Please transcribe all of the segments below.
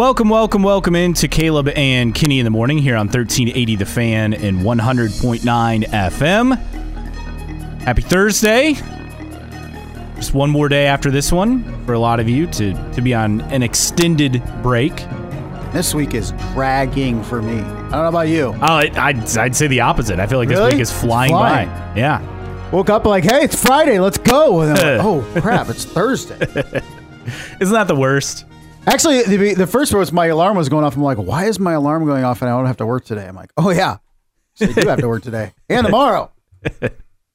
Welcome, welcome, welcome into Caleb and Kenny in the morning here on 1380 The Fan and 100.9 FM. Happy Thursday. Just one more day after this one for a lot of you to, to be on an extended break. This week is dragging for me. I don't know about you. Oh, I, I'd, I'd say the opposite. I feel like this week is flying, Flying. by. Yeah. Woke up like, hey, it's Friday, let's go. And I'm like, oh crap, it's Thursday. Isn't that the worst? Actually, the, the first was my alarm was going off. I'm like, why is my alarm going off and I don't have to work today? I'm like, oh yeah, so you do have to work today and tomorrow.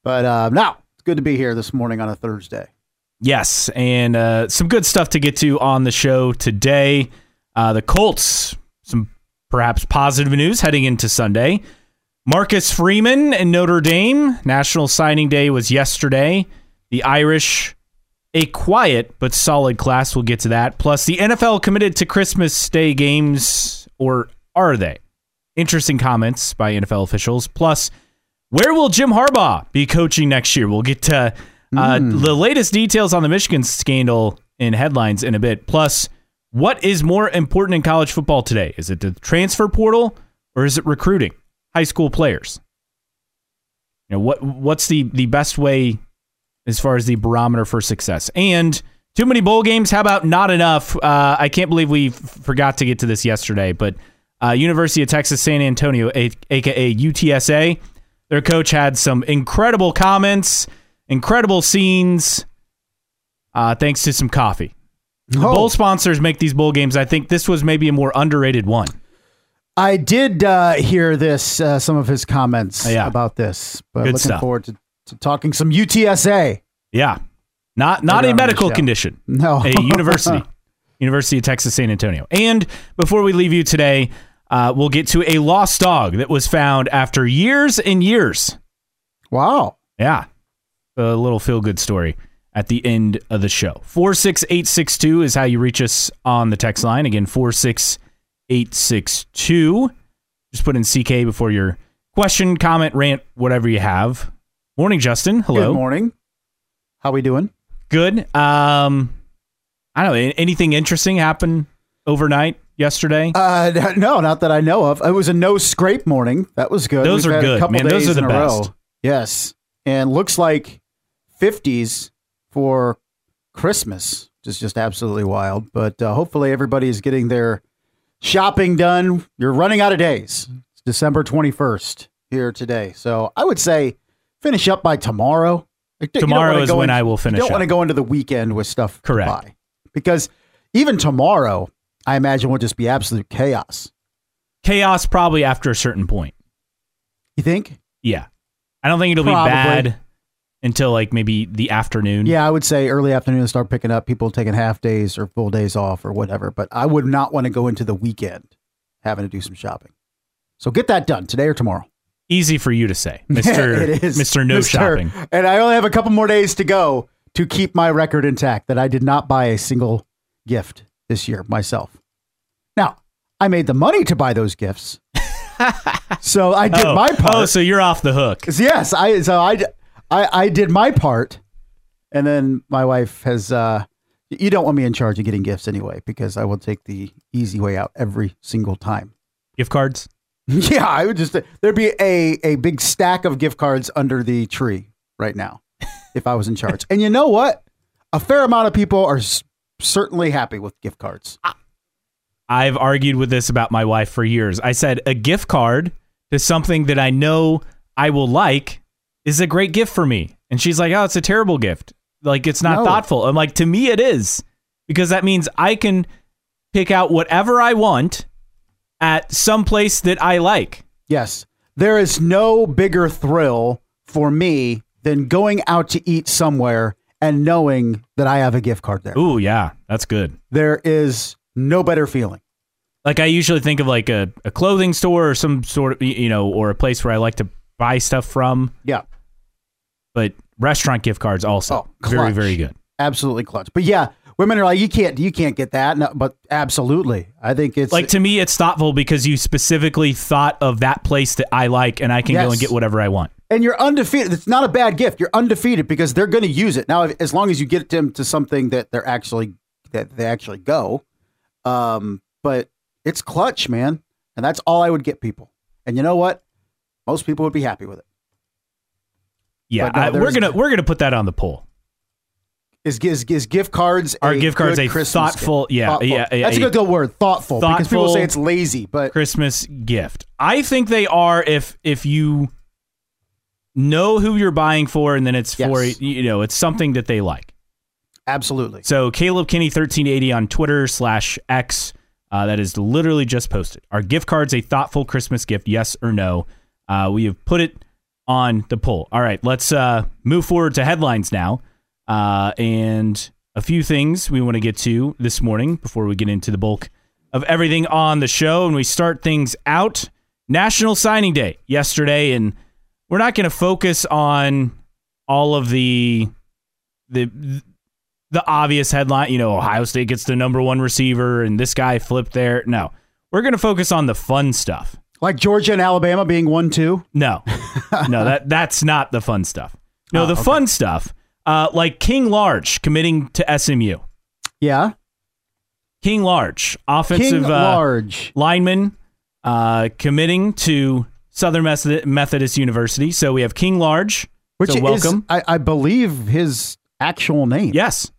But uh, now it's good to be here this morning on a Thursday. Yes, and uh, some good stuff to get to on the show today. Uh, the Colts, some perhaps positive news heading into Sunday. Marcus Freeman and Notre Dame. National Signing Day was yesterday. The Irish, a quiet but solid class. We'll get to that. Plus, the NFL committed to Christmas Day games, or are they? Interesting comments by NFL officials. Plus, where will Jim Harbaugh be coaching next year? We'll get to uh, the latest details on the Michigan scandal in headlines in a bit. Plus, what is more important in college football today? Is it the transfer portal or is it recruiting high school players? You know what? What's the the best way as far as the barometer for success? And too many bowl games. How about not enough? Uh, I can't believe we f- forgot to get to this yesterday, but uh, University of Texas San Antonio, a- aka UTSA, their coach had some incredible comments, incredible scenes, uh, thanks to some coffee. The Oh. bowl sponsors make these bowl games. I think this was maybe a more underrated one. I did uh, hear this, uh, some of his comments Yeah. about this, but Good looking stuff. forward to, to talking some UTSA. Yeah, not not a on in the medical condition. No. a university, University of Texas San Antonio. And before we leave you today, uh, we'll get to a lost dog that was found after years and years. Wow. Yeah. A little feel good story at the end of the show. 46862 is how you reach us on the text line. Again, 46862. Just put in CK before your question, comment, rant, whatever you have. Morning, Justin. Hello. Good morning. How we doing? Good. Um, I don't know. Anything interesting happen overnight yesterday? Uh, no, not that I know of. It was a no scrape morning. That was good. Those We've are good, couple man. Those are the a row. best. Yes, and looks like fifties for Christmas, which is just absolutely wild. But uh, hopefully, everybody is getting their shopping done. You're running out of days. It's December twenty first here today, so I would say finish up by tomorrow. Like, Tomorrow is when in- I will finish You don't want to go into the weekend with stuff Correct. buy. because even tomorrow, I imagine will just be absolute chaos. Chaos probably after a certain point. You think? Yeah. I don't think it'll Probably. be bad until like maybe the afternoon. Yeah, I would say early afternoon start picking up people taking half days or full days off or whatever. But I would not want to go into the weekend having to do some shopping. So get that done today or tomorrow. Easy for you to say, Mr. Mr. No Mr. Shopping. And I only have a couple more days to go to keep my record intact that I did not buy a single gift this year myself. Now, I made the money to buy those gifts. so I did oh, my part. oh, so you're off the hook. Yes, I so I, I I did my part, and then my wife has. uh You don't want me in charge of getting gifts anyway, because I will take the easy way out every single time. Gift cards? Yeah, I would just there'd be a a big stack of gift cards under the tree right now if I was in charge. and you know what? A fair amount of people are s- certainly happy with gift cards. I've argued with this about my wife for years. I said a gift card to something that I know I will like is a great gift for me. And she's like, "Oh, it's a terrible gift. Like it's not No. thoughtful." I'm like, "To me it is." Because that means I can pick out whatever I want at some place that I like. Yes, there is no bigger thrill for me than going out to eat somewhere and knowing that I have a gift card there. Ooh, yeah, that's good. There is no better feeling. Like I usually think of like a, a clothing store or some sort of you know, or a place where I like to buy stuff from. Yeah, But restaurant gift cards also Oh, very very good. absolutely clutch. But yeah, women are like, you can't, you can't get that. No, but absolutely, I think it's Like to me, it's thoughtful because you specifically thought of that place that I like, and I can go and get whatever I want. and you're undefeated. It's not a bad gift. You're undefeated because they're going to use it now. As long as you get them to something that they're actually that they actually go. Um, but it's clutch, man. And that's all I would get people. And you know what? Most people would be happy with it. Yeah, no, I- we're gonna we're gonna put that on the poll. Is is, is gift cards are a gift cards a Christmas thoughtful- gift? yeah, Thoughtful. yeah, yeah, That's a a good, good word, thoughtful, because people say it's lazy, but Christmas gift. I think they are if if you know who you're buying for, and then it's for you know it's something that they like. absolutely. So Caleb Kinney thirteen eighty on Twitter slash X. Uh, that is literally just posted. Are gift cards a thoughtful Christmas gift? Yes or no? Uh, we have put it on the poll. All right, let's uh, move forward to headlines now, uh, and a few things we want to get to this morning before we get into the bulk of everything on the show. And we start things out. National Signing Day yesterday, and we're not going to focus on all of the the the obvious headline, you know, Ohio State gets the number one receiver and this guy flipped there. No, we're going to focus on the fun stuff. Like Georgia and Alabama being one two. No, no, that that's not the fun stuff. No, Oh, the okay. fun stuff, uh, like King Large committing to SMU. Yeah, King Large, offensive King uh, Large. lineman, uh, committing to Southern Methodist University. So we have King Large. Which so is, welcome. I, I believe, his actual name. Yes.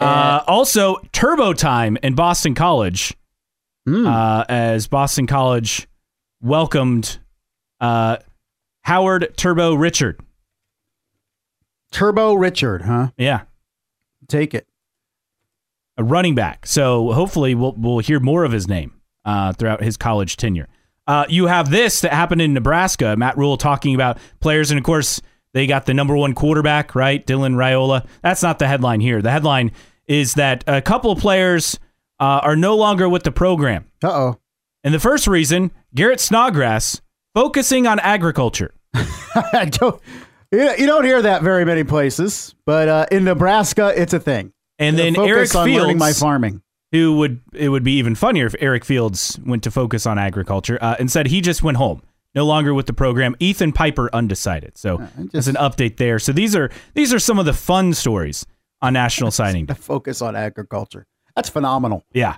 Uh, also, Turbo Time in Boston College. Uh, as Boston College welcomed uh, Howard Turbo Richard. Turbo Richard, huh? Yeah, Take it. a running back. So hopefully we'll we'll hear more of his name uh, throughout his college tenure. Uh, you have this that happened in Nebraska. Matt Rhule talking about players, and of course they got the number one quarterback, right? Dylan Raiola. That's not the headline here. The headline is that a couple of players uh, are no longer with the program. Uh oh. And the first reason, Garrett Snodgrass focusing on agriculture. I don't. You you don't hear that very many places, but uh, in Nebraska, it's a thing. And then Eric Fields, my farming. who would it would be even funnier if Eric Fields went to focus on agriculture. Uh, instead, he just went home, no longer with the program. Ethan Piper undecided. So just- an update there. So these are these are some of the fun stories on National Signing Day. Focus on agriculture. That's phenomenal. Yeah.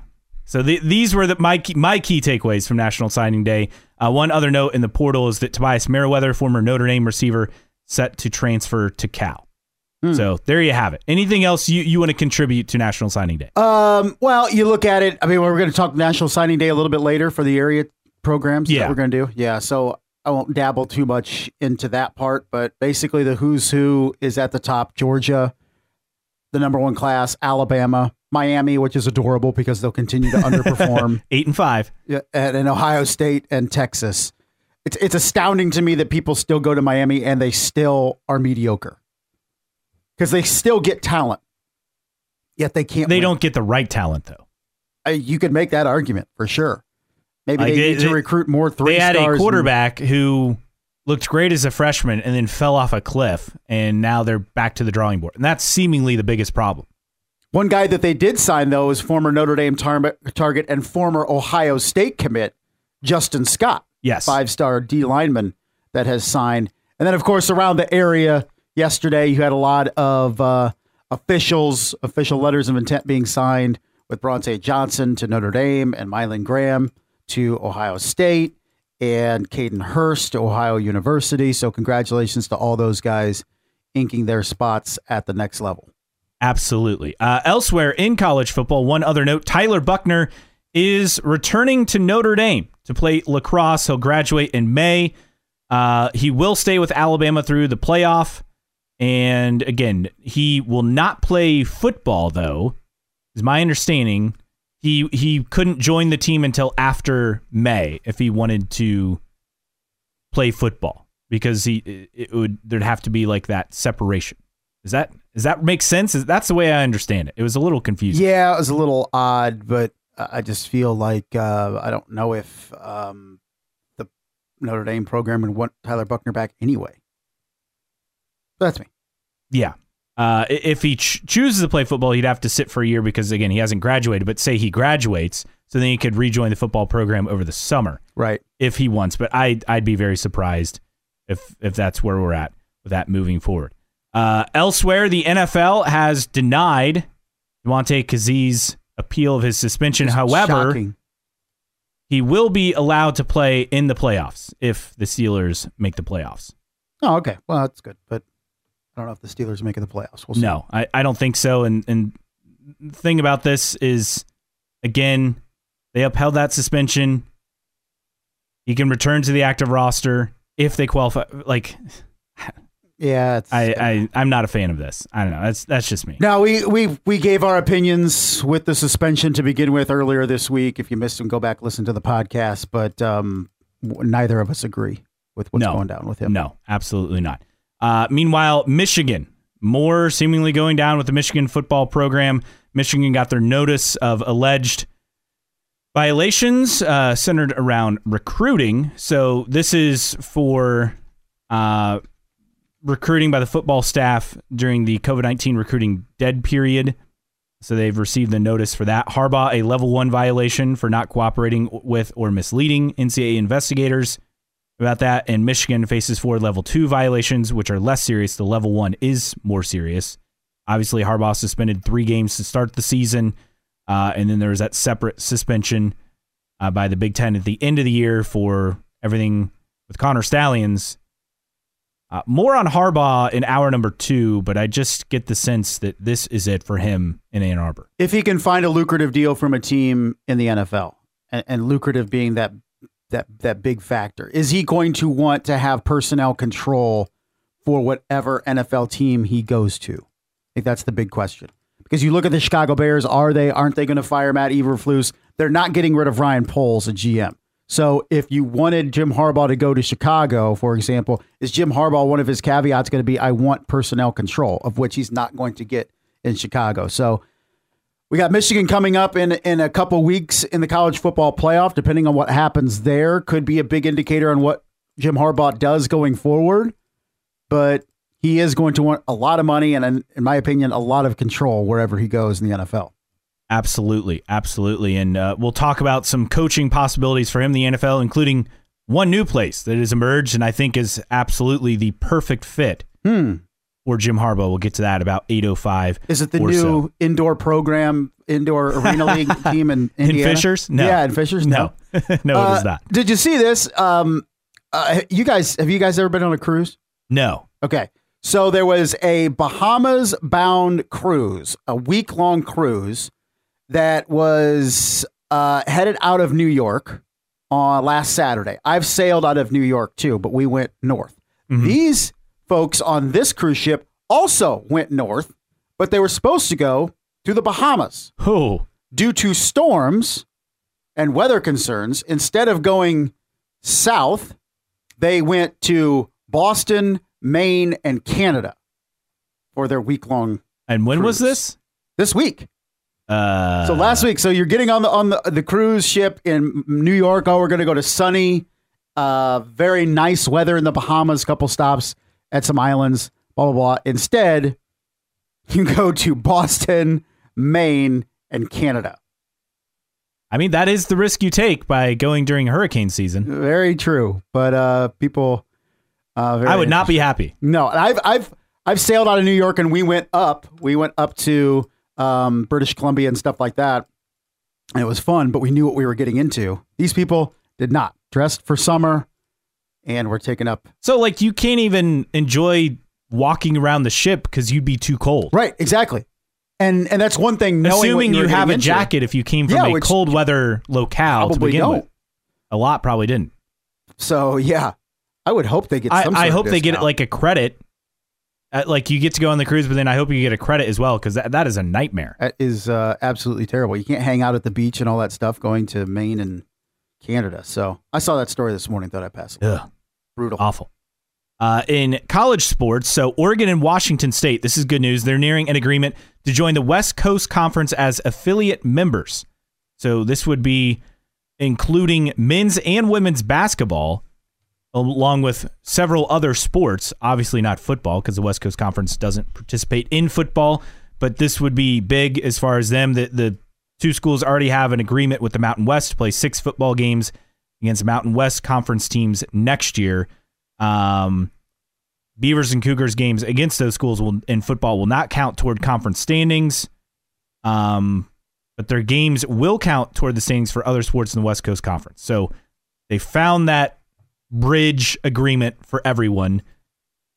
So the, these were the, my key, my key takeaways from National Signing Day. Uh, one other note in the portal is that Tobias Merriweather, former Notre Dame receiver, set to transfer to Cal. Hmm. So there you have it. Anything else you, you want to contribute to National Signing Day? Um, well, you look at it. I mean, we're going to talk National Signing Day a little bit later for the area programs Yeah. that we're going to do. Yeah. So I won't dabble too much into that part, but basically the who's who is at the top: Georgia, the number one class, Alabama, Miami, which is adorable because they'll continue to underperform, Eight and five. yeah, and, and Ohio State and Texas. It's it's astounding to me that people still go to Miami and they still are mediocre because they still get talent, yet they can't. They win. don't get the right talent though. Uh, you could make that argument for sure. Maybe Like, they, they- need to they- recruit more three They had a and- quarterback who looked great as a freshman and then fell off a cliff, and now they're back to the drawing board. And that's seemingly the biggest problem. one guy that they did sign though is former Notre Dame tar- target and former Ohio State commit Justin Scott, Yes. five star D lineman that has signed. And then of course around the area yesterday you had a lot of uh, officials, official letters of intent being signed with Brauntae Johnson to Notre Dame and Mylan Graham to Ohio State and Caden Hurst to Ohio University. So congratulations to all those guys inking their spots at the next level. Absolutely. Uh, elsewhere in college football, one other note Tyler Buchner is returning to Notre Dame to play lacrosse. He'll graduate in May. Uh, he will stay with Alabama through the playoff. And again, he will not play football, though, is my understanding. He, he couldn't join the team until after May if he wanted to play football because he it would there'd have to be like that separation. Is that does that make sense? Is that's the way I understand it? It was a little confusing. Yeah, it was a little odd, but I just feel like uh, I don't know if um, the Notre Dame program would want Tyler Buchner back anyway. That's me. Yeah. Uh, if he ch- chooses to play football, he'd have to sit for a year because again he hasn't graduated. But say he graduates, so then he could rejoin the football program over the summer Right. if he wants. But I I'd be very surprised if if that's where we're at with that moving forward. Uh, elsewhere, the NFL has denied Damontae Kazee appeal of his suspension. However, Shocking. he will be allowed to play in the playoffs if the Steelers make the playoffs. Oh, okay. Well, that's good, but I don't know if the Steelers make it the playoffs. We'll see. No, I, I don't think so. And and the thing about this is, again, they upheld that suspension. He can return to the active roster if they qualify. Like Yeah, it's, I, I I'm not a fan of this. I don't know. That's that's just me. Now we we we gave our opinions with the suspension to begin with earlier this week. If you missed them, go back listen to the podcast. But um, neither of us agree with what's No. going down with him. No, absolutely not. Uh, meanwhile, Michigan, more seemingly going down with the Michigan football program. Michigan got their notice of alleged violations uh, centered around recruiting. So this is for uh, recruiting by the football staff during the COVID 19 recruiting dead period. So they've received the notice for that. Harbaugh, a level one violation for not cooperating with or misleading NCAA investigators about that. And Michigan faces four level two violations, which are less serious. The level one is more serious. Obviously, Harbaugh suspended three games to start the season. Uh, and then there was that separate suspension uh, by the Big Ten at the end of the year for everything with Connor Stalions. Uh, more on Harbaugh in hour number two, but I just get the sense that this is it for him in Ann Arbor. If he can find a lucrative deal from a team in the NFL, and, and lucrative being that that that big factor, is he going to want to have personnel control for whatever NFL team he goes to? I think that's the big question. Because you look at the Chicago Bears, are they? Aren't they going to fire Matt Eberflus? They're not getting rid of Ryan Poles, a GM. So if you wanted Jim Harbaugh to go to Chicago, for example, is Jim Harbaugh one of his caveats going to be I want personnel control, of which he's not going to get in Chicago. So we got Michigan coming up in in a couple weeks in the college football playoff. Depending on what happens there, could be a big indicator on what Jim Harbaugh does going forward. But he is going to want a lot of money and, in my opinion, a lot of control wherever he goes in the NFL. Absolutely, absolutely, and uh, we'll talk about some coaching possibilities for him in the NFL, including one new place that has emerged, and I think is absolutely the perfect fit Hmm. for Jim Harbaugh. We'll get to that about eight oh five. Is it the new so. indoor program, indoor arena league team in In Fishers? No. Yeah, in Fishers. No, no, Uh, it is not. Did you see this? Um, uh, you guys, have you guys ever been on a cruise? No. Okay. So there was a Bahamas bound cruise, a week long cruise that was uh, headed out of New York on last Saturday. I've sailed out of New York too, but we went north. These folks on this cruise ship also went north, but they were supposed to go to the Bahamas Oh, due to storms and weather concerns, instead of going south, they went to Boston, Maine, and Canada for their week long and when was this? this week. Uh, So last week, so you're getting on the on the, the cruise ship in New York. Oh, we're going to go to sunny, uh, very nice weather in the Bahamas. Couple stops at some islands. Blah blah blah. Instead, you go to Boston, Maine, and Canada. I mean, that is the risk you take by going during hurricane season. Very true, but uh, people. Uh, very I would not be happy. No, I've I've I've sailed out of New York and we went up. We went up to um, British Columbia and stuff like that, and it was fun. But we knew what we were getting into. These people did not dressed for summer, and were taken up So, like, you can't even enjoy walking around the ship because you'd be too cold. right exactly. And and that's one thing. Knowing Assuming what you have a into. jacket if you came from Yeah, a cold weather locale to probably begin don't. with. A lot probably didn't. So yeah, I would hope they get. I, Some I hope they get like a credit. Like you get to go on the cruise, but then I hope you get a credit as well because that, that is a nightmare. That is uh, absolutely terrible. You can't hang out at the beach and all that stuff going to Maine and Canada. So I saw that story this morning. Thought I'd pass. it. Ugh, Brutal. awful. Uh, in college sports, so Oregon and Washington State, this is good news. They're nearing an agreement to join the West Coast Conference as affiliate members. So this would be including men's and women's basketball, along with several other sports. Obviously, not football because the West Coast Conference doesn't participate in football. But this would be big as far as them. The, the two schools already have an agreement with the Mountain West to play six football games against Mountain West Conference teams next year. Um, Beavers and Cougars games against those schools will in football will not count toward conference standings. Um, but their games will count toward the standings for other sports in the West Coast Conference. So they found that bridge agreement for everyone.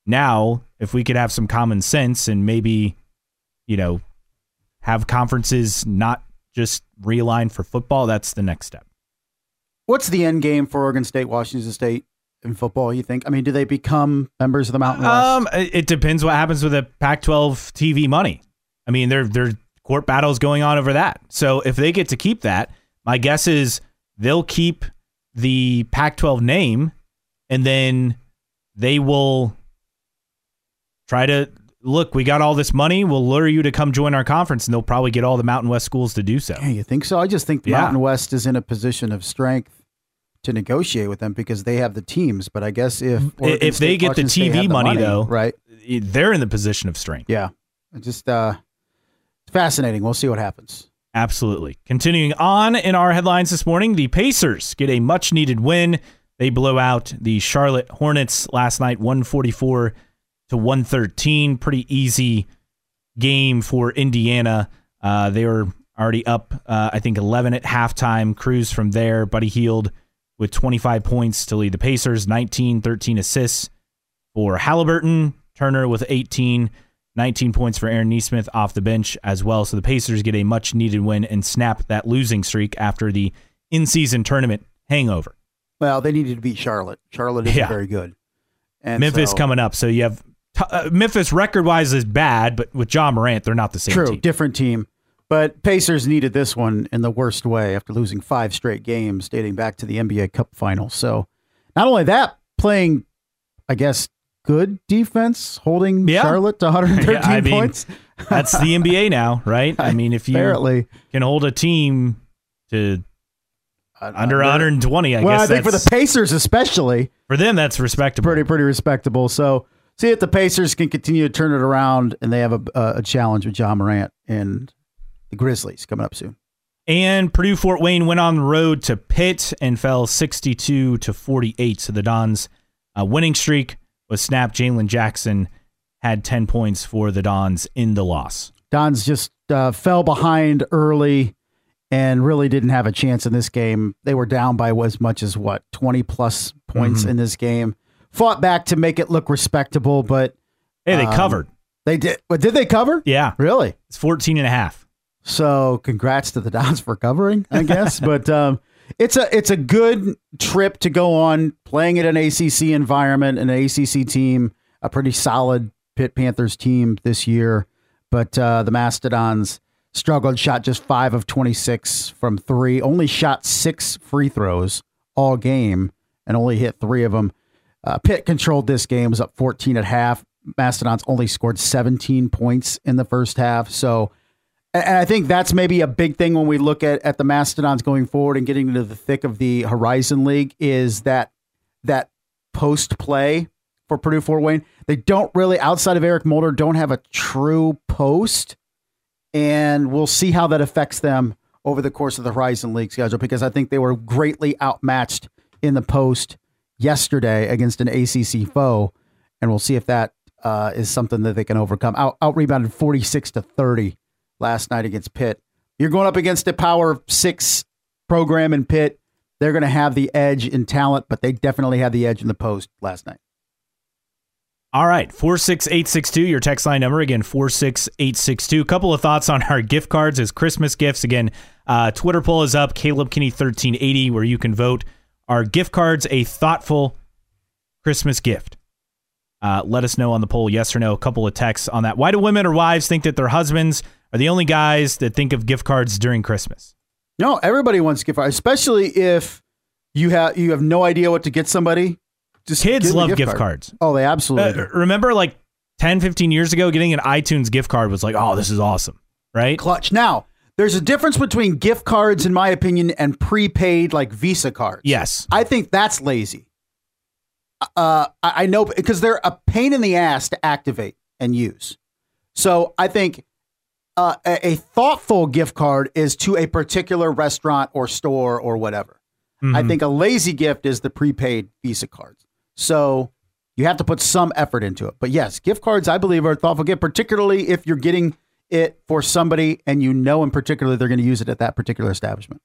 Now, if we could have some common sense and maybe, you know, have conferences not just realign for football, that's the next step. What's the end game for Oregon State, Washington State in football? You think? I mean, do they become members of the Mountain West? Um, it depends what happens with the Pac-12 TV money. I mean, there there court battles going on over that. So if they get to keep that, my guess is they'll keep the Pac-12 name, and then they will try to look. We got all this money. We'll lure you to come join our conference, and they'll probably get all the Mountain West schools to do so. Yeah, you think so? I just think the Yeah. Mountain West is in a position of strength to negotiate with them because they have the teams. But I guess if Oregon if they State, get the Washington TV have money, though, right? They're in the position of strength. Yeah, just uh, it's fascinating. We'll see what happens. Absolutely. Continuing on in our headlines this morning, the Pacers get a much needed win. They blow out the Charlotte Hornets last night, 144 to 113. Pretty easy game for Indiana. Uh, they were already up, uh, I think, 11 at halftime. Cruise from there. Buddy Hield with 25 points to lead the Pacers, 19, 13 assists for Halliburton. Turner with 18. 19 points for Aaron Nesmith off the bench as well. So the Pacers get a much needed win and snap that losing streak after the in season tournament hangover. Well, they needed to beat Charlotte. Charlotte is Yeah. very good. And Memphis so- coming up. So you have uh, Memphis record wise is bad, but with Ja Morant, they're not the same True, team. different team. But Pacers needed this one in the worst way after losing five straight games dating back to the NBA Cup final. So not only that, playing, I guess, good defense, holding Yeah. Charlotte to 113 Yeah, I mean, points. That's the NBA now, right? I mean, if you Apparently, can hold a team to under uh, 120, I well, guess I think for the Pacers especially, for them that's respectable. pretty pretty respectable. So see if the Pacers can continue to turn it around, and they have a, a, a challenge with Ja Morant and the Grizzlies coming up soon. And Purdue Fort Wayne went on the road to Pitt and fell 62 to 48. So the Dons' uh, winning streak was snapped. Jalen Jackson had 10 points for the Dons in the loss. Dons just uh, fell behind early and really didn't have a chance in this game. They were down by as much as what, 20 plus points Mm-hmm. in this game. Fought back to make it look respectable, but Hey, they Um, covered. they did. But did they cover? Yeah, Really? it's 14 and a half. So congrats to the Dons for covering, I guess. but um, it's a it's a good trip to go on playing at an ACC environment, an ACC team, a pretty solid Pitt Panthers team this year. But uh, the Mastodons struggled, shot just five of twenty six from three, only shot six free throws all game, and only hit three of them. Uh, Pitt controlled this game, was up 14 at half. Mastodons only scored 17 points in the first half. So, and and I think that's maybe a big thing when we look at, at the Mastodons going forward and getting into the thick of the Horizon League is that that post play for Purdue Fort Wayne. They don't really, outside of Eric Mulder, don't have a true post. And we'll see how that affects them over the course of the Horizon League schedule because I think they were greatly outmatched in the post yesterday against an ACC foe. And we'll see if that uh, is something that they can overcome. Out, out rebounded 46 to 30 last night against Pitt. You're going up against a power six program in Pitt. They're going to have the edge in talent, but they definitely had the edge in the post last night. All right, 46862, your text line number. Again, 46862. A couple of thoughts on our gift cards as Christmas gifts. Again, uh, Twitter poll is up, Caleb Kinney 1380, where you can vote. Are gift cards a thoughtful Christmas gift? Uh, let us know on the poll, yes or no. A couple of texts on that. Why do women or wives think that their husbands are the only guys that think of gift cards during Christmas? No, everybody wants gift cards, especially if you have you have no idea what to get somebody. Just Kids love gift card. cards. Oh, they absolutely. Uh, do. remember like 10, 15 years ago, getting an iTunes gift card was like, oh, this is awesome, right? Clutch. Now, there's a difference between gift cards, in my opinion, and prepaid like Visa cards. Yes. I think that's lazy. Uh, I I know because they're a pain in the ass to activate and use. So I think uh, a, thoughtful gift card is to a particular restaurant or store or whatever. I Mhm. think a lazy gift is the prepaid Visa cards. So you have to put some effort into it. But yes, gift cards I believe are a thoughtful gift, particularly if you're getting it for somebody and you know in particular they're going to use it at that particular establishment.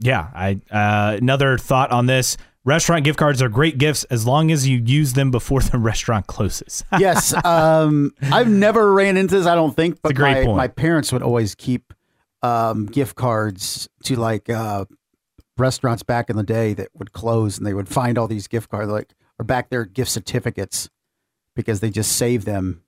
Yeah, I uh, another thought on this. Restaurant gift cards are great gifts as long as you use them before the restaurant closes. yes, um, I've never ran into this. I don't think, but great my, point. my parents would always keep um, gift cards to like uh, restaurants back in the day that would close, and they would find all these gift cards, like or back there gift certificates, because they just save them.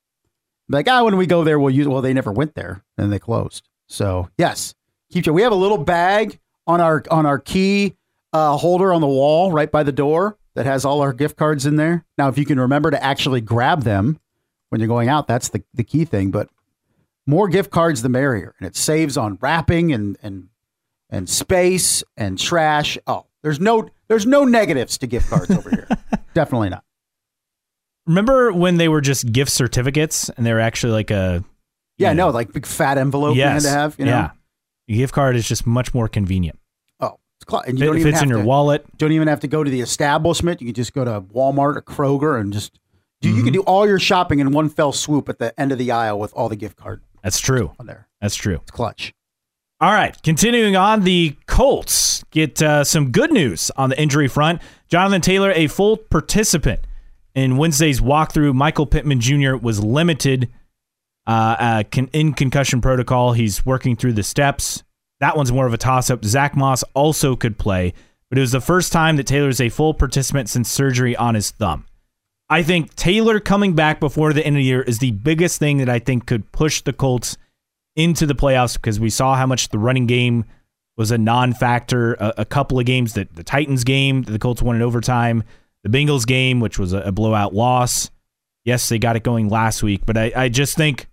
Like, ah, when we go there, we'll use. Well, they never went there, and they closed. So yes, keep. We have a little bag on our on our key uh, holder on the wall right by the door that has all our gift cards in there. Now, if you can remember to actually grab them when you're going out, that's the, the key thing. But more gift cards, the merrier, and it saves on wrapping and and and space and trash. Oh, there's no there's no negatives to gift cards over here. Definitely not. Remember when they were just gift certificates and they were actually like a Yeah, know, no, like big fat envelope you had yes, to have. You know? yeah. A gift card is just much more convenient. Oh, it's cl- and you It don't even fits have in your to, wallet. Don't even have to go to the establishment. You can just go to Walmart or Kroger and just do. You Mm-hmm. can do all your shopping in one fell swoop at the end of the aisle with all the gift card That's true. on there. That's true. It's clutch. All right, continuing on, the Colts get uh, some good news on the injury front. Jonathan Taylor, a full participant in Wednesday's walkthrough. Michael Pittman Jr. was limited uh, uh, in concussion protocol. He's working through the steps. That one's more of a toss up. Zach Moss also could play, but it was the first time that Taylor's a full participant since surgery on his thumb. I think Taylor coming back before the end of the year is the biggest thing that I think could push the Colts into the playoffs because we saw how much the running game was a non-factor. A, a couple of games that the Titans game the Colts won in overtime, the Bengals game which was a, a blowout loss. Yes, they got it going last week, but I, I just think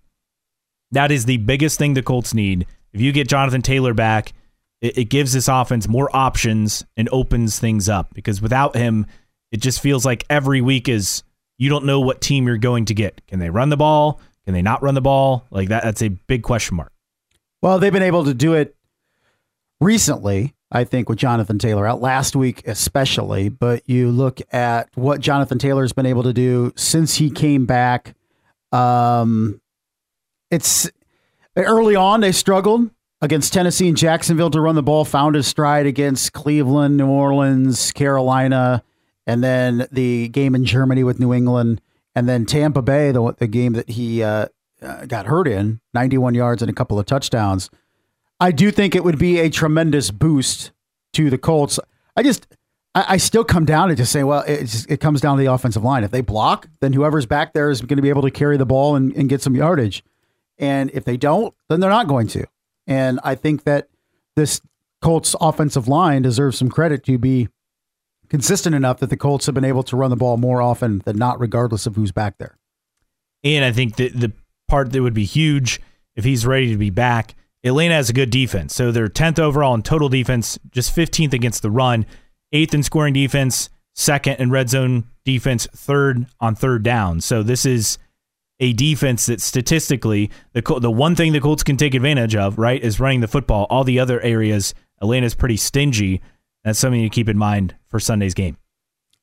that is the biggest thing the Colts need. If you get Jonathan Taylor back, it, it gives this offense more options and opens things up because without him, it just feels like every week is you don't know what team you're going to get. Can they run the ball? Can they not run the ball? Like that that's a big question mark. Well, they've been able to do it recently, I think, with Jonathan Taylor out last week, especially. But you look at what Jonathan Taylor's been able to do since he came back. Um, it's early on, they struggled against Tennessee and Jacksonville to run the ball, found his stride against Cleveland, New Orleans, Carolina, and then the game in Germany with New England. And then Tampa Bay, the, the game that he uh, uh, got hurt in, 91 yards and a couple of touchdowns. I do think it would be a tremendous boost to the Colts. I just, I, I still come down to just say, well, it, it comes down to the offensive line. If they block, then whoever's back there is going to be able to carry the ball and, and get some yardage. And if they don't, then they're not going to. And I think that this Colts offensive line deserves some credit to be consistent enough that the Colts have been able to run the ball more often than not, regardless of who's back there. And I think that the part that would be huge if he's ready to be back, Atlanta has a good defense. So they're 10th overall in total defense, just 15th against the run, eighth in scoring defense, second in red zone defense, third on third down. So this is a defense that statistically, the the one thing the Colts can take advantage of, right, is running the football. All the other areas, Atlanta's pretty stingy. That's something to keep in mind for Sunday's game.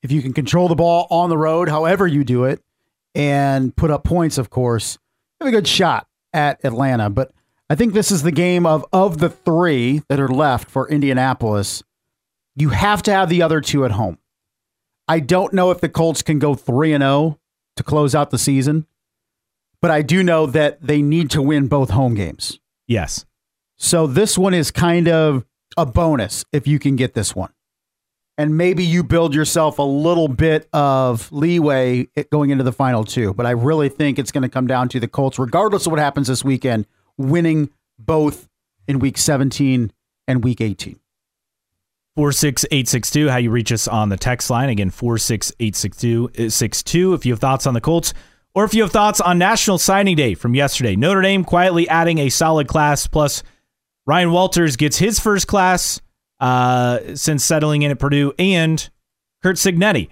If you can control the ball on the road, however you do it, and put up points, of course, you have a good shot at Atlanta. But I think this is the game of of the three that are left for Indianapolis. You have to have the other two at home. I don't know if the Colts can go 3 and 0 to close out the season, but I do know that they need to win both home games. Yes. So this one is kind of a bonus if you can get this one. And maybe you build yourself a little bit of leeway going into the final two. But I really think it's going to come down to the Colts, regardless of what happens this weekend, winning both in week 17 and week 18. 46862, how you reach us on the text line. Again, 46862. Uh, if you have thoughts on the Colts or if you have thoughts on National Signing Day from yesterday, Notre Dame quietly adding a solid class. Plus, Ryan Walters gets his first class uh, since settling in at Purdue, and Curt Cignetti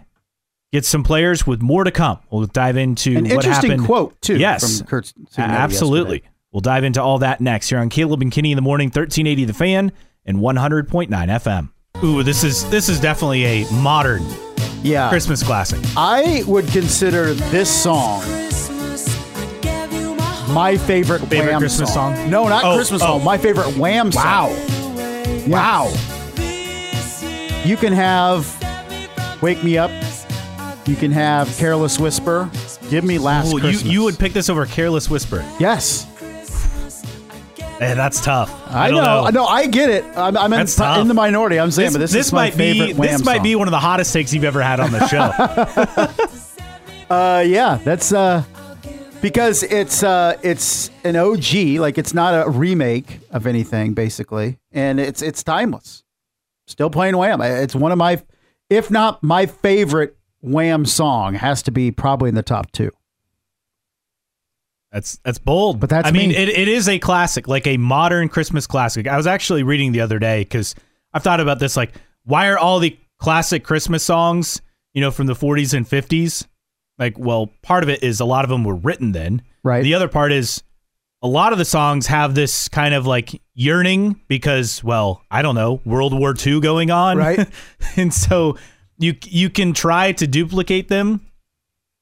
gets some players with more to come. We'll dive into An what interesting happened. quote, too, Yes, from Curt Cignetti absolutely. yesterday. We'll dive into all that next here on Caleb and Kinney in the morning, 1380 The Fan and 100.9 FM. Ooh, this is this is definitely a modern Yeah. Christmas classic. I would consider this song my favorite, Favorite Wham Christmas song? No, not Oh, Christmas oh. song. My favorite Wham song. Wow. Wow. You can have Wake Me Up. You can have Careless Whisper. Give me Last Ooh, you, Christmas. you would pick this over Careless Whisper. Yes. Eh, that's tough. I, don't know. know. I know. I get it. I'm, I'm in, in the minority. I'm saying, This, but this, this is my might be favorite Wham this might be one of the hottest takes you've ever had on the show. Uh, yeah, that's uh, because it's uh, it's an OG. Like it's not a remake of anything, basically, and it's it's timeless. Still playing Wham. It's one of my, if not my favorite Wham song, has to be probably in the top two. That's that's bold. But that's I mean, me. it, it is a classic, like a modern Christmas classic. I was actually reading the other day because I've thought about this. Like, why are all the classic Christmas songs, you know, from the 40s and 50s? Like, well, part of it is a lot of them were written then. Right. The other part is a lot of the songs have this kind of like yearning because, well, I don't know, World War II going on, Right. and so you you can try to duplicate them,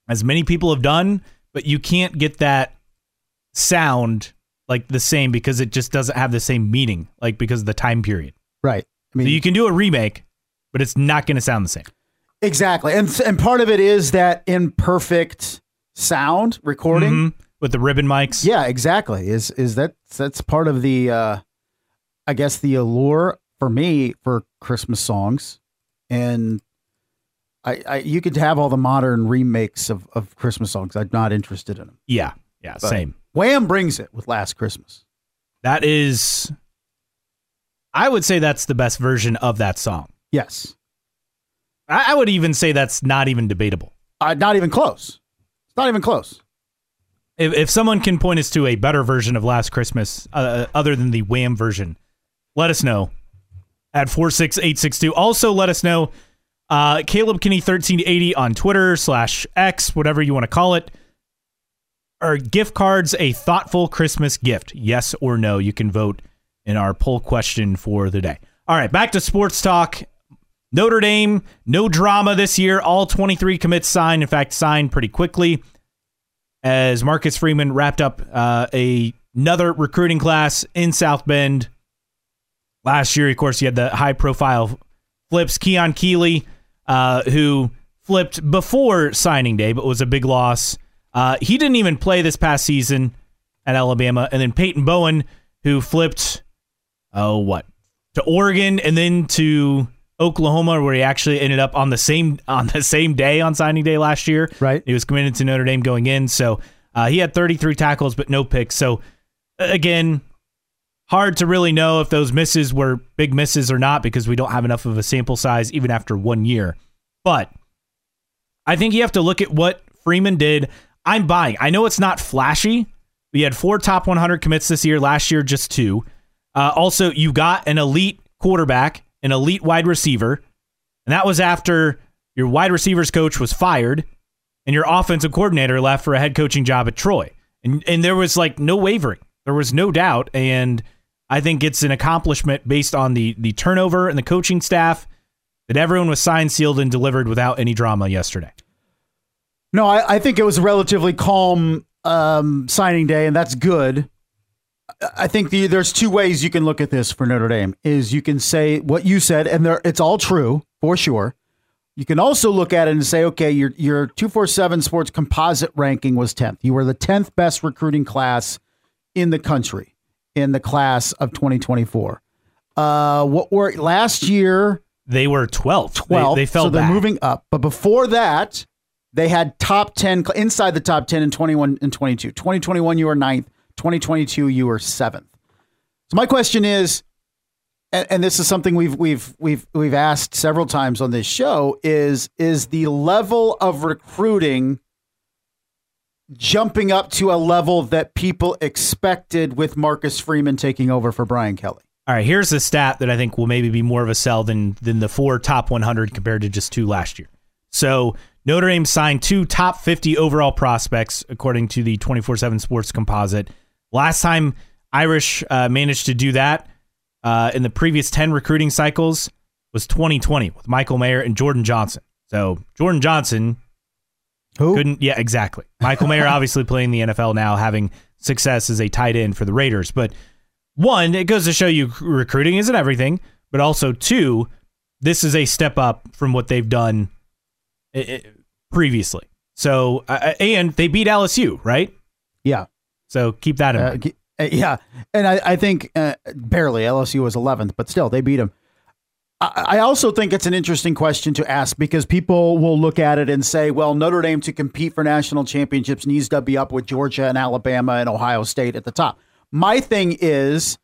as many people have done, but you can't get that sound like the same because it just doesn't have the same meaning, like because of the time period. Right. I mean, So you can do a remake, but it's not going to sound the same. Exactly, and and part of it is that imperfect sound recording. Mhm. With the ribbon mics. Yeah, exactly. Is is that that's part of the uh I guess the allure for me for Christmas songs. And I, I you could have all the modern remakes of, of Christmas songs. I'm not interested in them. Yeah. Yeah. But Same. Wham brings it with Last Christmas. That is, I would say that's the best version of that song. Yes. I, I would even say that's not even debatable. Uh, not even close. It's not even close. If, if someone can point us to a better version of Last Christmas uh, other than the Wham version, let us know at 46862. Also, let us know uh, Caleb Kinney 1380 on Twitter slash X, whatever you want to call it. Are gift cards a thoughtful Christmas gift? Yes or no? You can vote in our poll question for the day. All right, back to sports talk. Notre Dame, no drama this year. All 23 commits signed. In fact, signed pretty quickly as Marcus Freeman wrapped up uh, a, another recruiting class in South Bend. Last year, of course, he had the high profile flips. Keon Keeley, uh, who flipped before signing day, but was a big loss. Uh, he didn't even play this past season at Alabama. And then Peyton Bowen, who flipped, oh, what, to Oregon and then to Oklahoma, where he actually ended up on the same on the same day on signing day last year. Right. He was committed to Notre Dame going in, so uh, he had 33 tackles but no picks. So again, hard to really know if those misses were big misses or not because we don't have enough of a sample size even after one year. But I think you have to look at what Freeman did. I'm buying. I know it's not flashy. We had four top 100 commits this year. Last year, just two. Uh, also, you got an elite quarterback, an elite wide receiver, and that was after your wide receivers coach was fired and your offensive coordinator left for a head coaching job at Troy. And and there was like no wavering. There was no doubt and I think it's an accomplishment based on the the turnover and the coaching staff that everyone was signed, sealed, and delivered without any drama yesterday. No, I, I think it was a relatively calm um, signing day, and that's good. I- think the, there's two ways you can look at this for Notre Dame. Is you can say what you said, and there, it's all true for sure. You can also look at it and say, okay, your your two four seven Sports composite ranking was tenth. You were the tenth best recruiting class in the country in the class of 2024. Uh, what were last year? They were 12th. 12. They, they fell so they're moving up. But before that, they had top 10 inside the top 10 in 21 and 22. 2021 you were ninth. 2022 you were seventh. So my question is, and, and this is something we've we've we've we've asked several times on this show is is the level of recruiting jumping up to a level that people expected with Marcus Freeman taking over for Brian Kelly. All right, here's the stat that I think will maybe be more of a sell than than the four top 100 compared to just two last year. So Notre Dame signed two top 50 overall prospects according to the 24/7 Sports Composite. Last time Irish uh, managed to do that uh, in the previous 10 recruiting cycles was 2020 with Michael Mayer and Jordan Johnson. So Jordan Johnson Who? Couldn't. Yeah, exactly. Michael Mayer obviously playing the NFL now, having success as a tight end for the Raiders. But one, it goes to show you recruiting isn't everything. But also two, this is a step up from what they've done i- i- previously. So uh, and they beat LSU, right? Yeah. So keep that in Uh, mind. uh, yeah, and I, I think uh, barely LSU was 11th, but still they beat them. I, I also think it's an interesting question to ask because people will look at it and say, "Well, Notre Dame to compete for national championships needs to be up with Georgia and Alabama and Ohio State at the top." My thing is,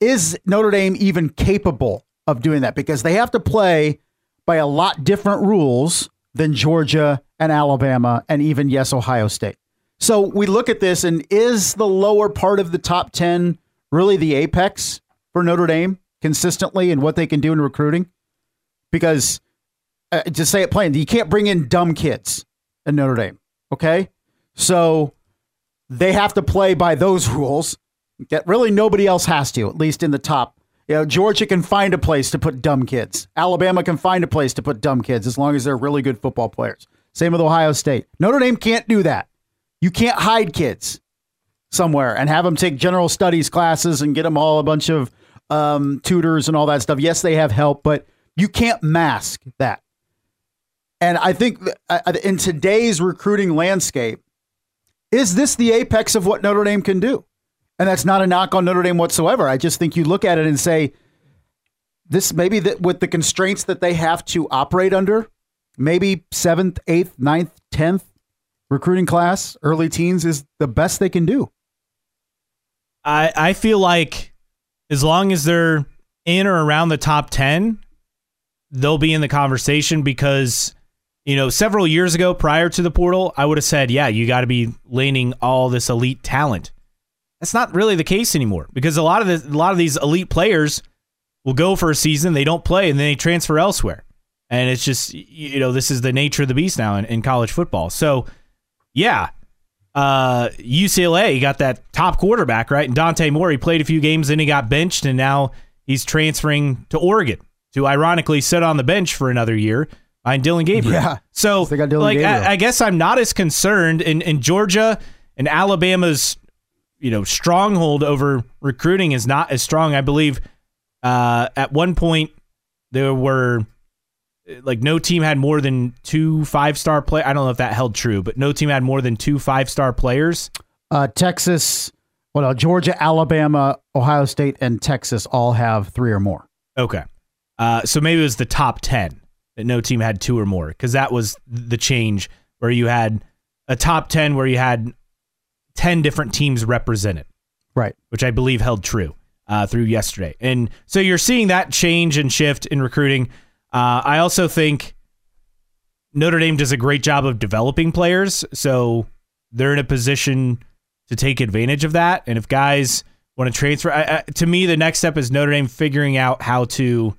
is Notre Dame even capable of doing that? Because they have to play by a lot different rules than Georgia and Alabama and even yes, Ohio State. So we look at this, and is the lower part of the top 10 really the apex for Notre Dame consistently and what they can do in recruiting? Because uh, to say it plain, you can't bring in dumb kids in Notre Dame. Okay. So they have to play by those rules that really nobody else has to, at least in the top. You know, Georgia can find a place to put dumb kids. Alabama can find a place to put dumb kids as long as they're really good football players. Same with Ohio State. Notre Dame can't do that. You can't hide kids somewhere and have them take general studies classes and get them all a bunch of um, tutors and all that stuff. Yes, they have help, but you can't mask that. And I think uh, in today's recruiting landscape, is this the apex of what Notre Dame can do? And that's not a knock on Notre Dame whatsoever. I just think you look at it and say, this maybe that with the constraints that they have to operate under, maybe seventh, eighth, ninth, tenth recruiting class, early teens is the best they can do. I I feel like as long as they're in or around the top 10, they'll be in the conversation because you know, several years ago prior to the portal, I would have said, yeah, you got to be laning all this elite talent. That's not really the case anymore because a lot of the, a lot of these elite players will go for a season, they don't play, and then they transfer elsewhere. And it's just, you know, this is the nature of the beast now in, in college football. So, yeah, uh, UCLA got that top quarterback, right? And Dante Moore, he played a few games, then he got benched, and now he's transferring to Oregon to ironically sit on the bench for another year behind Dillon Gabriel. Yeah. So, Dillon like, Gabriel. I, I guess I'm not as concerned in, in Georgia and Alabama's, you know, stronghold over recruiting is not as strong. I believe uh, at one point there were like no team had more than two five star play. I don't know if that held true, but no team had more than two five star players. Uh, Texas, well, no, Georgia, Alabama, Ohio State, and Texas all have three or more. Okay. Uh, so maybe it was the top 10 that no team had two or more because that was the change where you had a top 10 where you had 10 different teams represented, Right. which I believe held true uh, through yesterday. And so you're seeing that change and shift in recruiting. Uh, I also think Notre Dame does a great job of developing players. So they're in a position to take advantage of that. And if guys want to transfer, I, I, to me, the next step is Notre Dame figuring out how to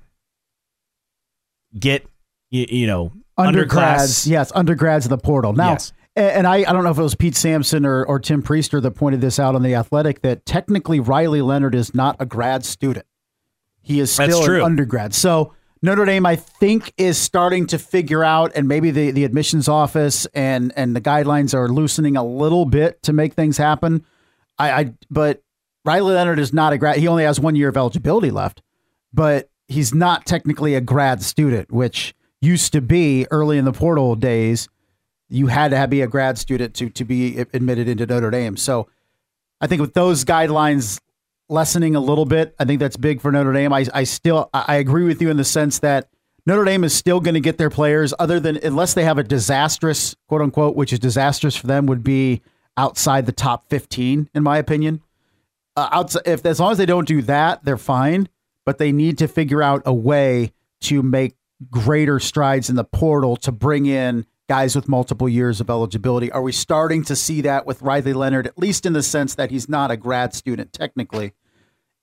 get, you, you know, Undergrads, underclass. yes, undergrads in the portal. Now, Yes. and I, I don't know if it was Pete Sampson or, or Tim Prister that pointed this out on The Athletic that technically Riley Leonard is not a grad student. He is still an undergrad. So Notre Dame, I think, is starting to figure out, and maybe the, the admissions office and and the guidelines are loosening a little bit to make things happen. I, I but Riley Leonard is not a grad. He only has one year of eligibility left, but he's not technically a grad student, which used to be early in the portal days. You had to be a grad student to to be admitted into Notre Dame. So I think with those guidelines lessening a little bit, I think that's big for Notre Dame. I, I still I agree with you in the sense that Notre Dame is still going to get their players, other than unless they have a disastrous quote unquote, which is disastrous for them, would be outside the top fifteen, in my opinion. Uh, outside, if as long as they don't do that, they're fine. But they need to figure out a way to make greater strides in the portal to bring in guys with multiple years of eligibility. Are we starting to see that with Riley Leonard, at least in the sense that he's not a grad student technically?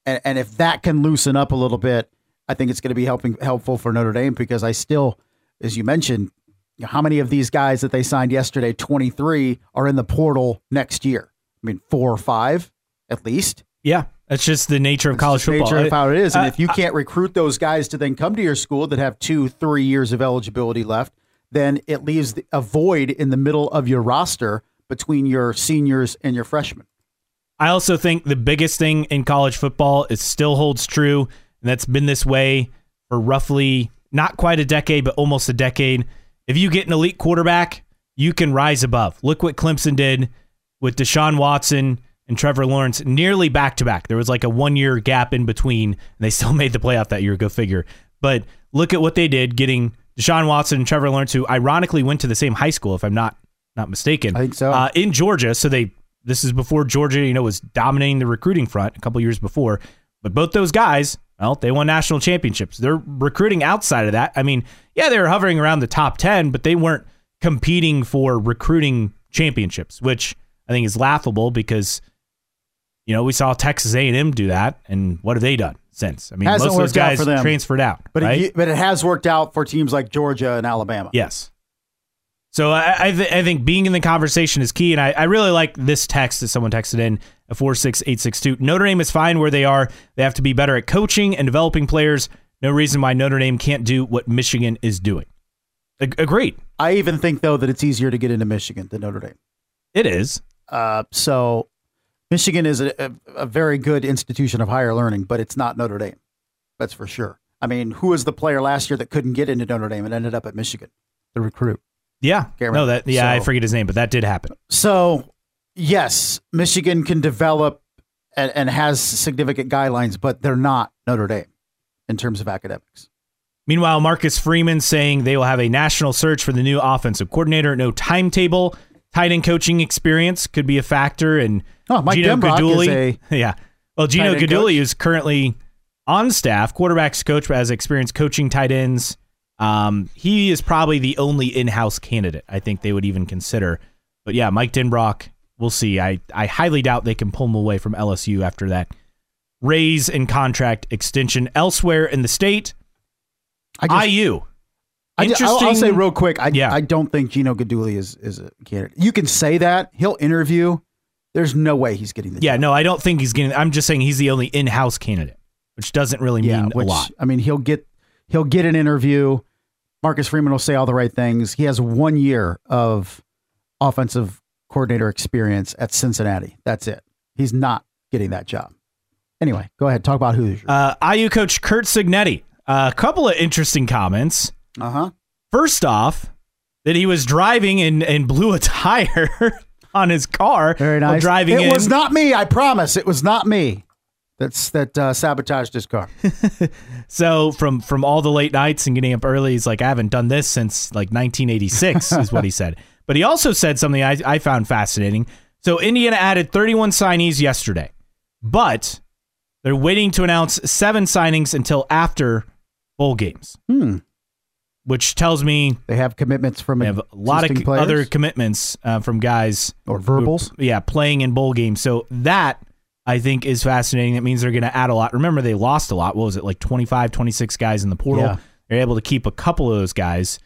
And, and if that can loosen up a little bit, I think it's going to be helping helpful for Notre Dame because I still, as you mentioned, you know, how many of these guys that they signed yesterday, 23, are in the portal next year? I mean, four or five at least. Yeah. That's just the nature of college It's the football. Nature of how it is. And Uh, if you can't recruit those guys to then come to your school that have two, three years of eligibility left, then it leaves a void in the middle of your roster between your seniors and your freshmen. I also think the biggest thing in college football is still holds true, and that's been this way for roughly not quite a decade, but almost a decade. If you get an elite quarterback, you can rise above. Look what Clemson did with Deshaun Watson and Trevor Lawrence nearly back to back. There was like a one year gap in between, and they still made the playoff that year. Go figure. But look at what they did getting Deshaun Watson and Trevor Lawrence, who ironically went to the same high school, if I'm not not mistaken. I think so. Uh, in Georgia. So they this is before Georgia, you know, was dominating the recruiting front a couple years before. But both those guys, well, they won national championships. They're recruiting outside of that. I mean, yeah, they were hovering around the top 10, but they weren't competing for recruiting championships, which I think is laughable because you know, we saw Texas A&M do that and what have they done since? I mean, Hasn't most of those out guys transferred out, But right? it, but it has worked out for teams like Georgia and Alabama. Yes. So I I, th- I think being in the conversation is key, and I, I really like this text that someone texted in a four six eight six two. Notre Dame is fine where they are. They have to be better at coaching and developing players. No reason why Notre Dame can't do what Michigan is doing. Ag- agreed. I even think though that it's easier to get into Michigan than Notre Dame. It is. Uh, so Michigan is a, a, a very good institution of higher learning, but it's not Notre Dame. That's for sure. I mean, who was the player last year that couldn't get into Notre Dame and ended up at Michigan? The recruit. Yeah. Cameron. No, that yeah, I forget his name, but that did happen. So, yes, Michigan can develop and, and has significant guidelines, but they're not Notre Dame in terms of academics. Meanwhile, Marcus Freeman saying they will have a national search for the new offensive coordinator. No timetable. Tight end coaching experience could be a factor, and Oh, Mike Gino Denbrock yeah. Well, Gino coach. is currently on staff, quarterbacks coach, but has experience coaching tight ends. Um, he is probably the only in-house candidate I think they would even consider. But yeah, Mike Denbrock, we'll see. I I highly doubt they can pull him away from LSU after that raise and contract extension elsewhere in the state. I just, IU. I ju- I'll, I'll say real quick. I, Yeah. I don't think Gino Guidugli is is a candidate. You can say that he'll interview. There's no way he's getting the Yeah, job. no, I don't think he's getting. I'm just saying he's the only in-house candidate, which doesn't really mean which a lot. I mean, he'll get he'll get an interview. Marcus Freeman will say all the right things. He has one year of offensive coordinator experience at Cincinnati. That's it. He's not getting that job. Anyway, go ahead. Talk about Hoosiers. Uh, IU coach Curt Cignetti. A couple of interesting comments. Uh huh. First off, that he was driving and, and blew a tire on his car. Very nice. Driving it in. was not me. I promise. It was not me. That's that uh, sabotaged his car. so from from all the late nights and getting up early, he's like, I haven't done this since like 1986, is what he said. But he also said something I, I found fascinating. So Indiana added 31 signees yesterday, but they're waiting to announce seven signings until after bowl games, Hmm. which tells me They have commitments from they have a lot of players other commitments uh, from guys or who- verbals. yeah, playing in bowl games. So that I think is fascinating. That means they're going to add a lot. Remember, they lost a lot. What was it, like 25, 26 guys in the portal? Yeah. They're able to keep a couple of those guys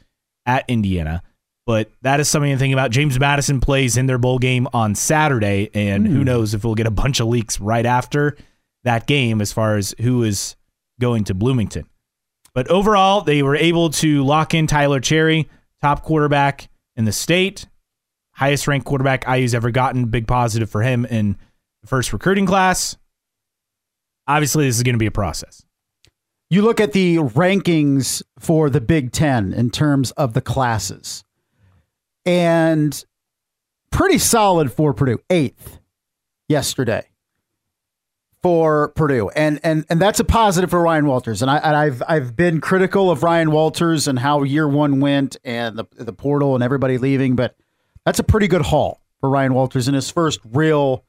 at Indiana. But that is something to think about. James Madison plays in their bowl game on Saturday, and who hmm. knows if we'll get a bunch of leaks right after that game as far as who is going to Bloomington. But overall, they were able to lock in Tyler Cherry, top quarterback in the state, highest ranked quarterback IU's ever gotten. Big positive for him in the first recruiting class. Obviously, this is going to be a process. You look at the rankings for the Big Ten in terms of the classes, and pretty solid for Purdue, eighth yesterday for Purdue, and and and that's a positive for Ryan Walters. And I and I've I've been critical of Ryan Walters and how year one went and the the portal and everybody leaving, but that's a pretty good haul for Ryan Walters in his first real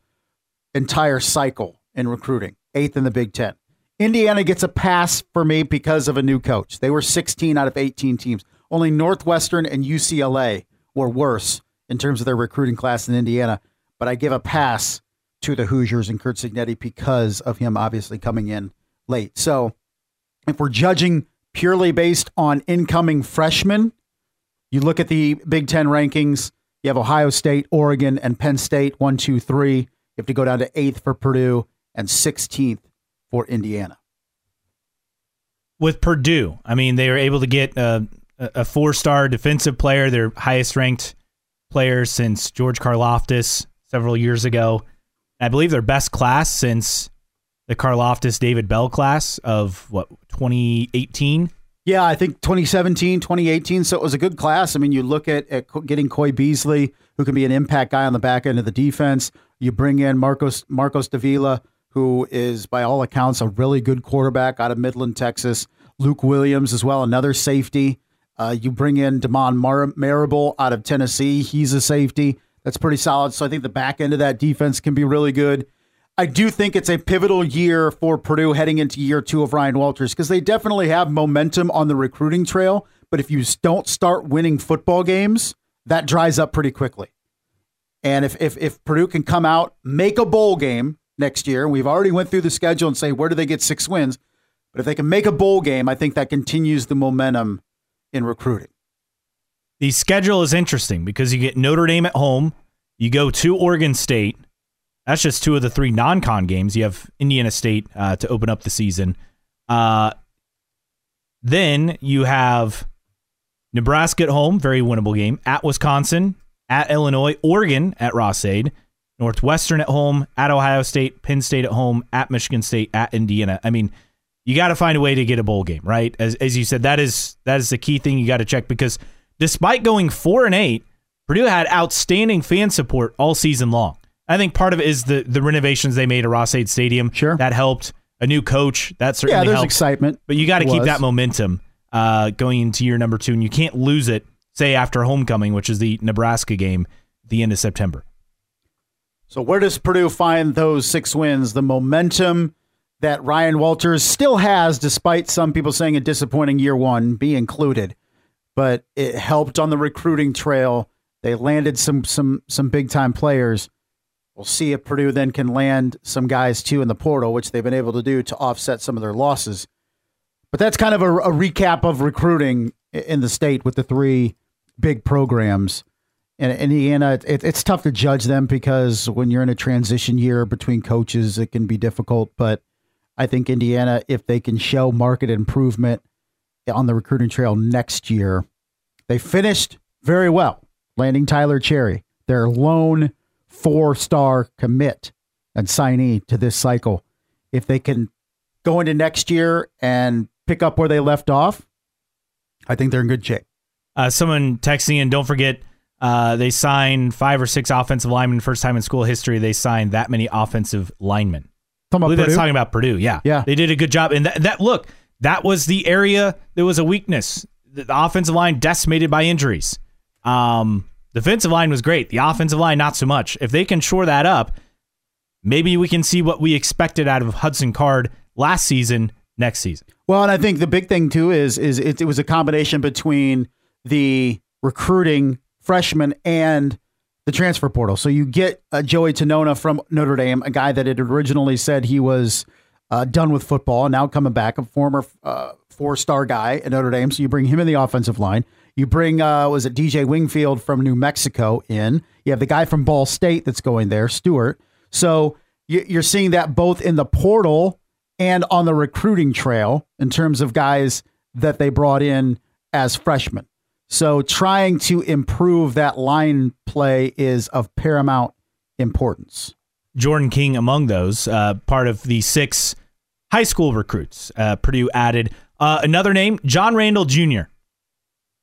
entire cycle in recruiting, eighth in the Big Ten. Indiana gets a pass for me because of a new coach. They were 16 out of 18 teams. Only Northwestern and UCLA were worse in terms of their recruiting class in Indiana, but I give a pass to the Hoosiers and Curt Cignetti because of him obviously coming in late. So if we're judging purely based on incoming freshmen, you look at the Big Ten rankings, you have Ohio State, Oregon, and Penn State, one, two, three. You have to go down to eighth for Purdue and 16th for Indiana. with Purdue. I mean, they were able to get a, a four star defensive player, their highest ranked player since George Karlaftis several years ago. I believe their best class since the Karlaftis David Bell class of what 2018. Yeah, I think 2017, 2018. So it was a good class. I mean, you look at, at getting Coy Beasley, who can be an impact guy on the back end of the defense. You bring in Marcos Marcos Davila, who is by all accounts a really good quarterback out of Midland, Texas. Luke Williams as well, another safety. Uh, you bring in Damon Mar- Marable out of Tennessee. He's a safety. That's pretty solid. So I think the back end of that defense can be really good. I do think it's a pivotal year for Purdue heading into year two of Ryan Walters because they definitely have momentum on the recruiting trail. But if you don't start winning football games, that dries up pretty quickly. And if, if, if Purdue can come out, make a bowl game next year, and we've already went through the schedule and say, where do they get six wins? But if they can make a bowl game, I think that continues the momentum in recruiting. The schedule is interesting because you get Notre Dame at home, you go to Oregon State, that's just two of the three non-con games. You have Indiana State uh, to open up the season. Uh, then you have Nebraska at home, very winnable game. At Wisconsin, at Illinois, Oregon at Ross-Ade, Northwestern at home, at Ohio State, Penn State at home, at Michigan State, at Indiana. I mean, you got to find a way to get a bowl game, right? As as you said, that is that is the key thing you got to check because despite going four and eight, Purdue had outstanding fan support all season long. I think part of it is the the renovations they made at Ross-Ade Stadium. Sure, that helped. A new coach that certainly yeah, there's helped. excitement, but you got to keep that momentum uh, going into year number two, and you can't lose it. Say after homecoming, which is the Nebraska game, the end of September. So where does Purdue find those six wins? The momentum that Ryan Walters still has, despite some people saying a disappointing year one, be included. But it helped on the recruiting trail. They landed some some some big time players. We'll see if Purdue then can land some guys too in the portal, which they've been able to do to offset some of their losses. But that's kind of a, a recap of recruiting in the state with the three big programs. In Indiana, it, it's tough to judge them because when you're in a transition year between coaches, it can be difficult. But I think Indiana, if they can show market improvement on the recruiting trail next year, they finished very well, landing Tyler Cherry, their lone four star commit and signee to this cycle. If they can go into next year and pick up where they left off, I think they're in good shape. Uh, someone texting in, don't forget, uh, they signed five or six offensive linemen. First time in school history, they signed that many offensive linemen. Talking I believe about that's Purdue? talking about Purdue. Yeah, Yeah. they did a good job. And that, that look, that was the area that was a weakness. The, the offensive line decimated by injuries. Um, defensive line was great. The offensive line not so much. If they can shore that up, maybe we can see what we expected out of Hudson Card last season next season. Well, and I think the big thing too is is it, it was a combination between the recruiting freshman and the transfer portal. So you get uh, Joey Tanona from Notre Dame, a guy that had originally said he was uh, done with football, and now coming back, a former uh, four star guy at Notre Dame. So you bring him in the offensive line. You bring uh, was it DJ Wingfield from New Mexico in. You have the guy from Ball State that's going there, Stewart. So you, you're seeing that both in the portal and on the recruiting trail in terms of guys that they brought in as freshmen. So trying to improve that line play is of paramount importance. Jordan King among those, uh, part of the six high school recruits uh, Purdue added. Uh, another name, John Randall Jr.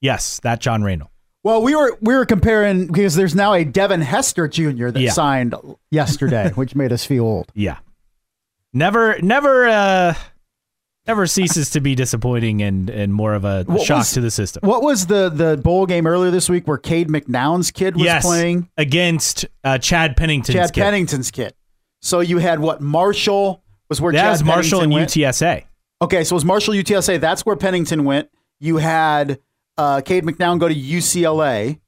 Yes, that John Randall. Well, we were we were comparing because there's now a Devin Hester Jr. that Yeah. signed yesterday, which made us feel old. Yeah. Never, never, uh, never ceases to be disappointing and, and more of a What shock was- to the system. What was the the bowl game earlier this week where Cade McNown's kid was yes, playing? against uh, Chad Pennington's Chad kid. Pennington's kid. So you had what Marshall was where That Chad was Marshall and went? UTSA. Okay, so it was Marshall UTSA. That's where Pennington went. You had uh, Cade McNown go to UCLA.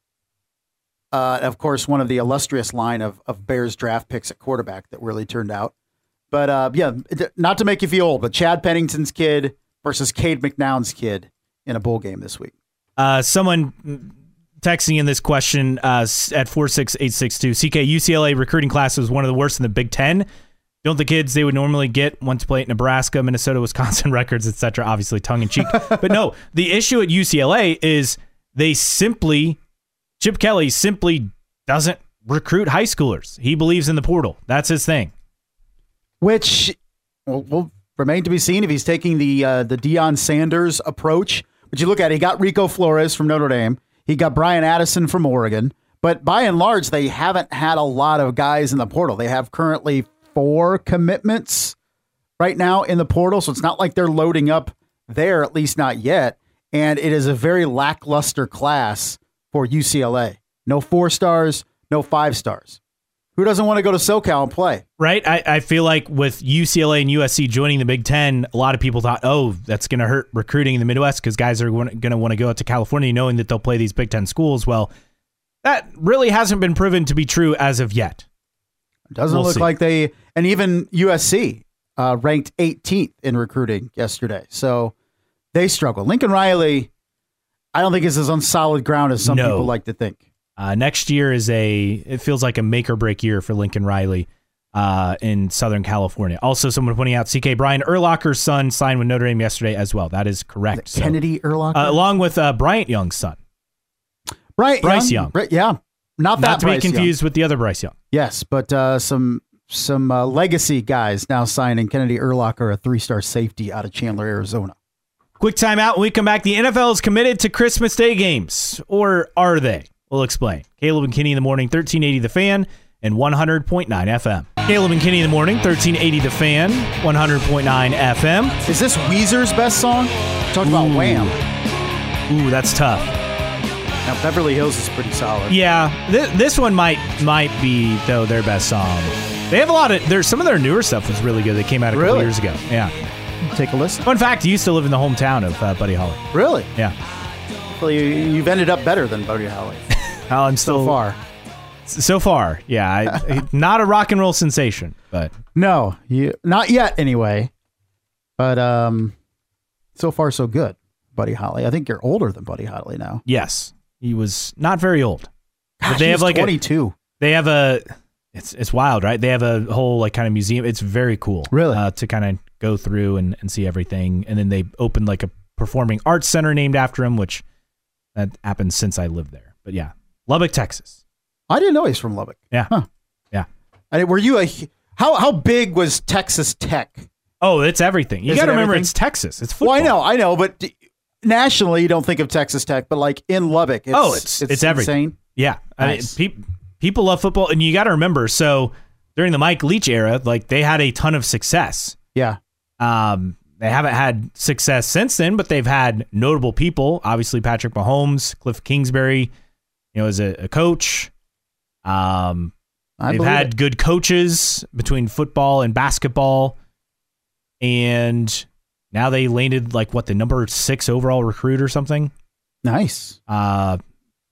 Uh, of course, one of the illustrious line of, of Bears draft picks at quarterback that really turned out. But uh, yeah, not to make you feel old, but Chad Pennington's kid versus Cade McNown's kid in a bowl game this week. Uh, someone texting in this question uh, at 46862 CK UCLA recruiting class was one of the worst in the Big Ten. don't the kids they would normally get once play at Nebraska, Minnesota, Wisconsin records, etc. Obviously, tongue in cheek. but no, the issue at UCLA is they simply Chip Kelly simply doesn't recruit high schoolers. He believes in the portal. That's his thing. Which will, will remain to be seen if he's taking the uh, the Deion Sanders approach. But you look at it, he got Rico Flores from Notre Dame. He got Brian Addison from Oregon. But by and large, they haven't had a lot of guys in the portal. They have currently four commitments right now in the portal. So it's not like they're loading up there, at least not yet. And it is a very lackluster class for UCLA. No four stars, no five stars. Who doesn't want to go to SoCal and play? Right. I, I feel like with UCLA and USC joining the Big Ten, a lot of people thought, oh, that's going to hurt recruiting in the Midwest because guys are going to want to go out to California knowing that they'll play these Big Ten schools. Well, that really hasn't been proven to be true as of yet. It doesn't We'll look see. like they, and even USC uh, ranked 18th in recruiting yesterday. So they struggle. Lincoln Riley, I don't think is as on solid ground as some No. people like to think. Uh, next year is a it feels like a make or break year for Lincoln Riley uh, in Southern California. Also, someone pointing out CK Brian Urlacher's son signed with Notre Dame yesterday as well. That is correct. So, Kennedy Erlock, uh, along with uh, Bryant Young's son, Bryce Bryce Young. Bri- yeah, not that not to be Bryce Young. confused with the other Bryce Young. Yes, but uh, some some uh, legacy guys now signing Kennedy Urlacher, a three star safety out of Chandler, Arizona. Quick timeout. When we come back, the NFL is committed to Christmas Day games, or are they? We'll explain. Caleb and Kinney in the morning, 1380 The Fan and 100.9 FM. Caleb and Kinney in the morning, 1380 The Fan, 100.9 FM. Is this Weezer's best song? Talk about Wham. Ooh, that's tough. Now Beverly Hills is pretty solid. Yeah, th- this one might might be though their best song. They have a lot of there's some of their newer stuff was really good. They came out a couple Really? years ago. Yeah. Take a listen. Fun fact: he used to live in the hometown of uh, Buddy Holly. Really? Yeah. Well, you, you've ended up better than Buddy Holly Well, I'm still so far. So far, yeah. I, not a rock and roll sensation, but No, you not yet anyway. But um, so far so good, Buddy Holly. I think you're older than Buddy Holly now. yes, he was not very old. Gosh, but they he have like a, 22. they have a it's it's wild, right? They have a whole like kind of museum. It's very cool, Really? uh, to kind of go through and, and see everything. And then they opened like a performing arts center named after him, which that happened since I lived there. But yeah, Lubbock, Texas. I didn't know he's from Lubbock. Yeah, Huh. yeah. I mean, were you a how how big was Texas Tech? Oh, it's everything. You got to it remember, everything? it's Texas. It's football. Well, I know, I know, but nationally you don't think of Texas Tech, but like in Lubbock, it's, Oh, it's- it's everything. insane. Yeah, Nice. I mean, pe- people love football, and you got to remember. So during the Mike Leach era, like they had a ton of success. Yeah, Um, they haven't had success since then, but they've had notable people. Obviously, Patrick Mahomes, Cliff Kingsbury, you know, as a, a coach. Um, I they've had it. good coaches between football and basketball, and now they landed like what the number six overall recruit or something. nice. Uh,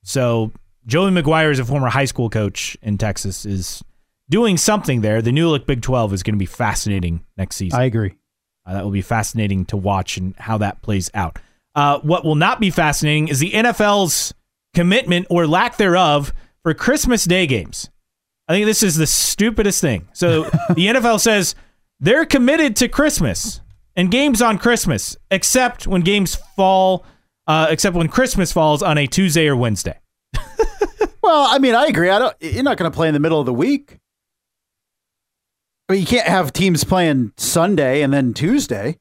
so Joey McGuire is a former high school coach in Texas is doing something there. The new look Big 12 is going to be fascinating next season. I agree. Uh, that will be fascinating to watch and how that plays out. Uh, what will not be fascinating is the NFL's commitment or lack thereof for Christmas Day games. I think this is the stupidest thing. So the NFL says they're committed to Christmas and games on Christmas, except when games fall, uh, except when Christmas falls on a Tuesday or Wednesday. Well, I mean, I agree. I don't. You're not going to play in the middle of the week. I mean, you can't have teams playing Sunday and then Tuesday.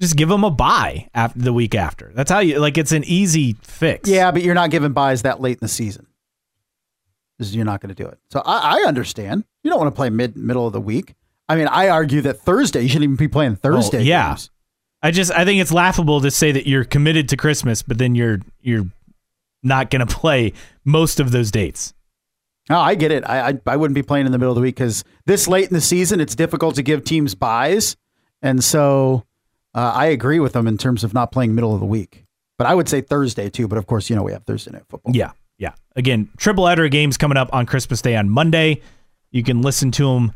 Just give them a buy after the week after. That's how you like. It's an easy fix. Yeah, but you're not giving buys that late in the season. You're not going to do it. So I, I understand. You don't want to play mid middle of the week. I mean, I argue that Thursday you shouldn't even be playing oh, Thursday. Oh, yeah. games. I just I think it's laughable to say that you're committed to Christmas, but then you're you're not going to play most of those dates. No, I get it. I, I I wouldn't be playing in the middle of the week because this late in the season, it's difficult to give teams buys, and so uh, I agree with them in terms of not playing middle of the week. But I would say Thursday too. But of course, you know we have Thursday night football. Yeah, yeah. Again, triple header games coming up on Christmas Day on Monday. You can listen to them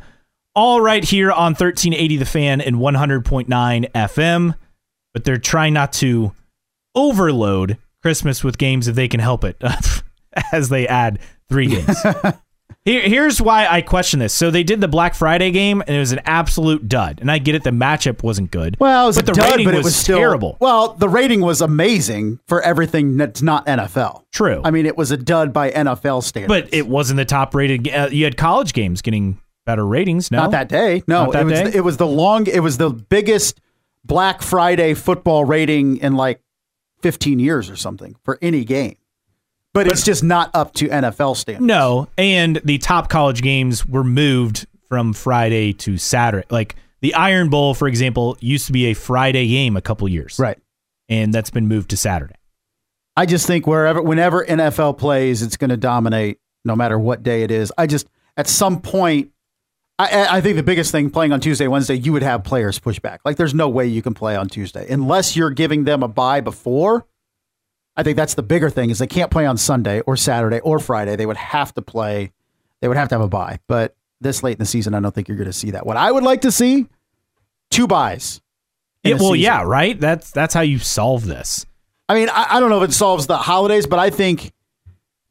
all right here on 1380 The Fan and 100.9 FM. But they're trying not to overload Christmas with games if they can help it, as they add three games. Here, here's why I question this. So they did the Black Friday game, and it was an absolute dud. And I get it; the matchup wasn't good. Well, it was but the dud, rating but was, was still terrible. Well, the rating was amazing for everything that's not NFL. True. I mean, it was a dud by NFL standards. but it wasn't the top rated. Uh, you had college games getting better ratings. No, not that day. No, Not that it was day? it was the long. It was the biggest Black Friday football rating in like 15 years or something for any game. But, it's just not up to NFL standards. No, and the top college games were moved from Friday to Saturday. Like the Iron Bowl, for example, used to be a Friday game a couple years, Right. And that's been moved to Saturday. I just think wherever, whenever NFL plays, it's going to dominate no matter what day it is. I just, at some point, I, I think the biggest thing playing on Tuesday, Wednesday, you would have players push back. Like, there's no way you can play on Tuesday unless you're giving them a buy before. I think that's the bigger thing is they can't play on Sunday or Saturday or Friday. They would have to play. They would have to have a bye. But this late in the season, I don't think you're going to see that. What I would like to see, two buys. Yeah, well, season. yeah, right. That's that's how you solve this. I mean, I, I don't know if it solves the holidays, but I think.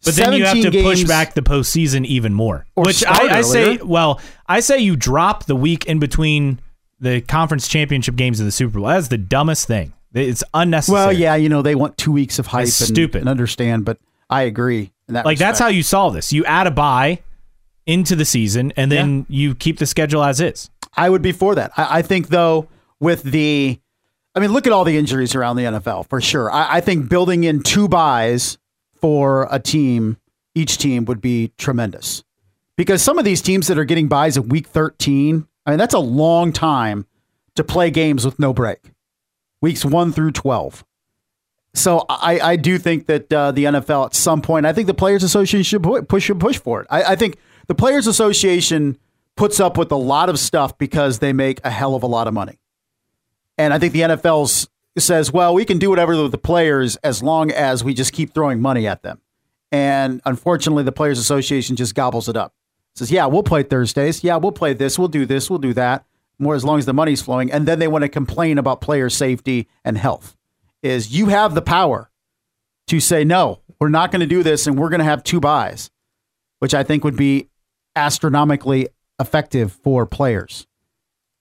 But then you have to push back the postseason even more. Which I, I say, well, I say you drop the week in between the conference championship games and the Super Bowl. That's the dumbest thing. It's unnecessary. Well, yeah, you know they want two weeks of hype. That's and, stupid. and understand, but I agree. That like that's how you solve this. You add a buy into the season, and then you keep the schedule as is. I would be for that. I, I think though, with the, I mean, look at all the injuries around the NFL for sure. I, I think building in two buys for a team, each team would be tremendous, because some of these teams that are getting buys at week thirteen, I mean, that's a long time to play games with no break, weeks one through twelve. So I, I do think that uh, the NFL at some point, I think the Players Association should pu- push should push for it. I, I think the Players Association puts up with a lot of stuff because they make a hell of a lot of money, and I think the NFL says, well, we can do whatever with the players as long as we just keep throwing money at them. And unfortunately, the Players Association just gobbles it up. Says, yeah, we'll play Thursdays. Yeah, we'll play this. We'll do this. We'll do that. More as long as the money's flowing. And then they want to complain about player safety and health. Is you have the power to say, no, we're not going to do this and we're going to have two buys, which I think would be astronomically effective for players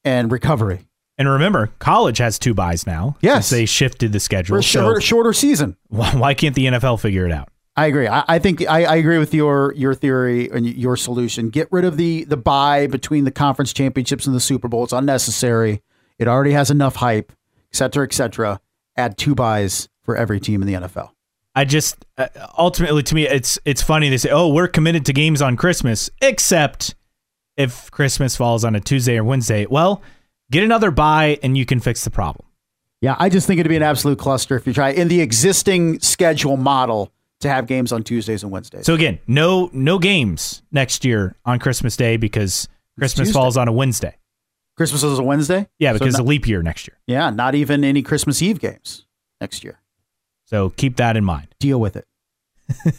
and recovery. And remember, college has two buys now. Yes. they shifted the schedule. For a shorter, so shorter season. why can't the NFL figure it out? I agree. I, I think I, I agree with your your theory and your solution. Get rid of the the buy between the conference championships and the Super Bowl. It's unnecessary. It already has enough hype, et cetera, et cetera. Add two buys for every team in the NFL. I just uh, ultimately to me it's it's funny they say oh we're committed to games on Christmas except if Christmas falls on a Tuesday or Wednesday well get another buy and you can fix the problem Yeah, I just think it'd be an absolute cluster if you try in the existing schedule model to have games on Tuesdays and Wednesdays. so again no no games next year on Christmas Day because Christmas falls on a Wednesday Christmas is a Wednesday. yeah So because not- of leap year next year yeah, not even any Christmas Eve games next year. so keep that in mind Deal with it.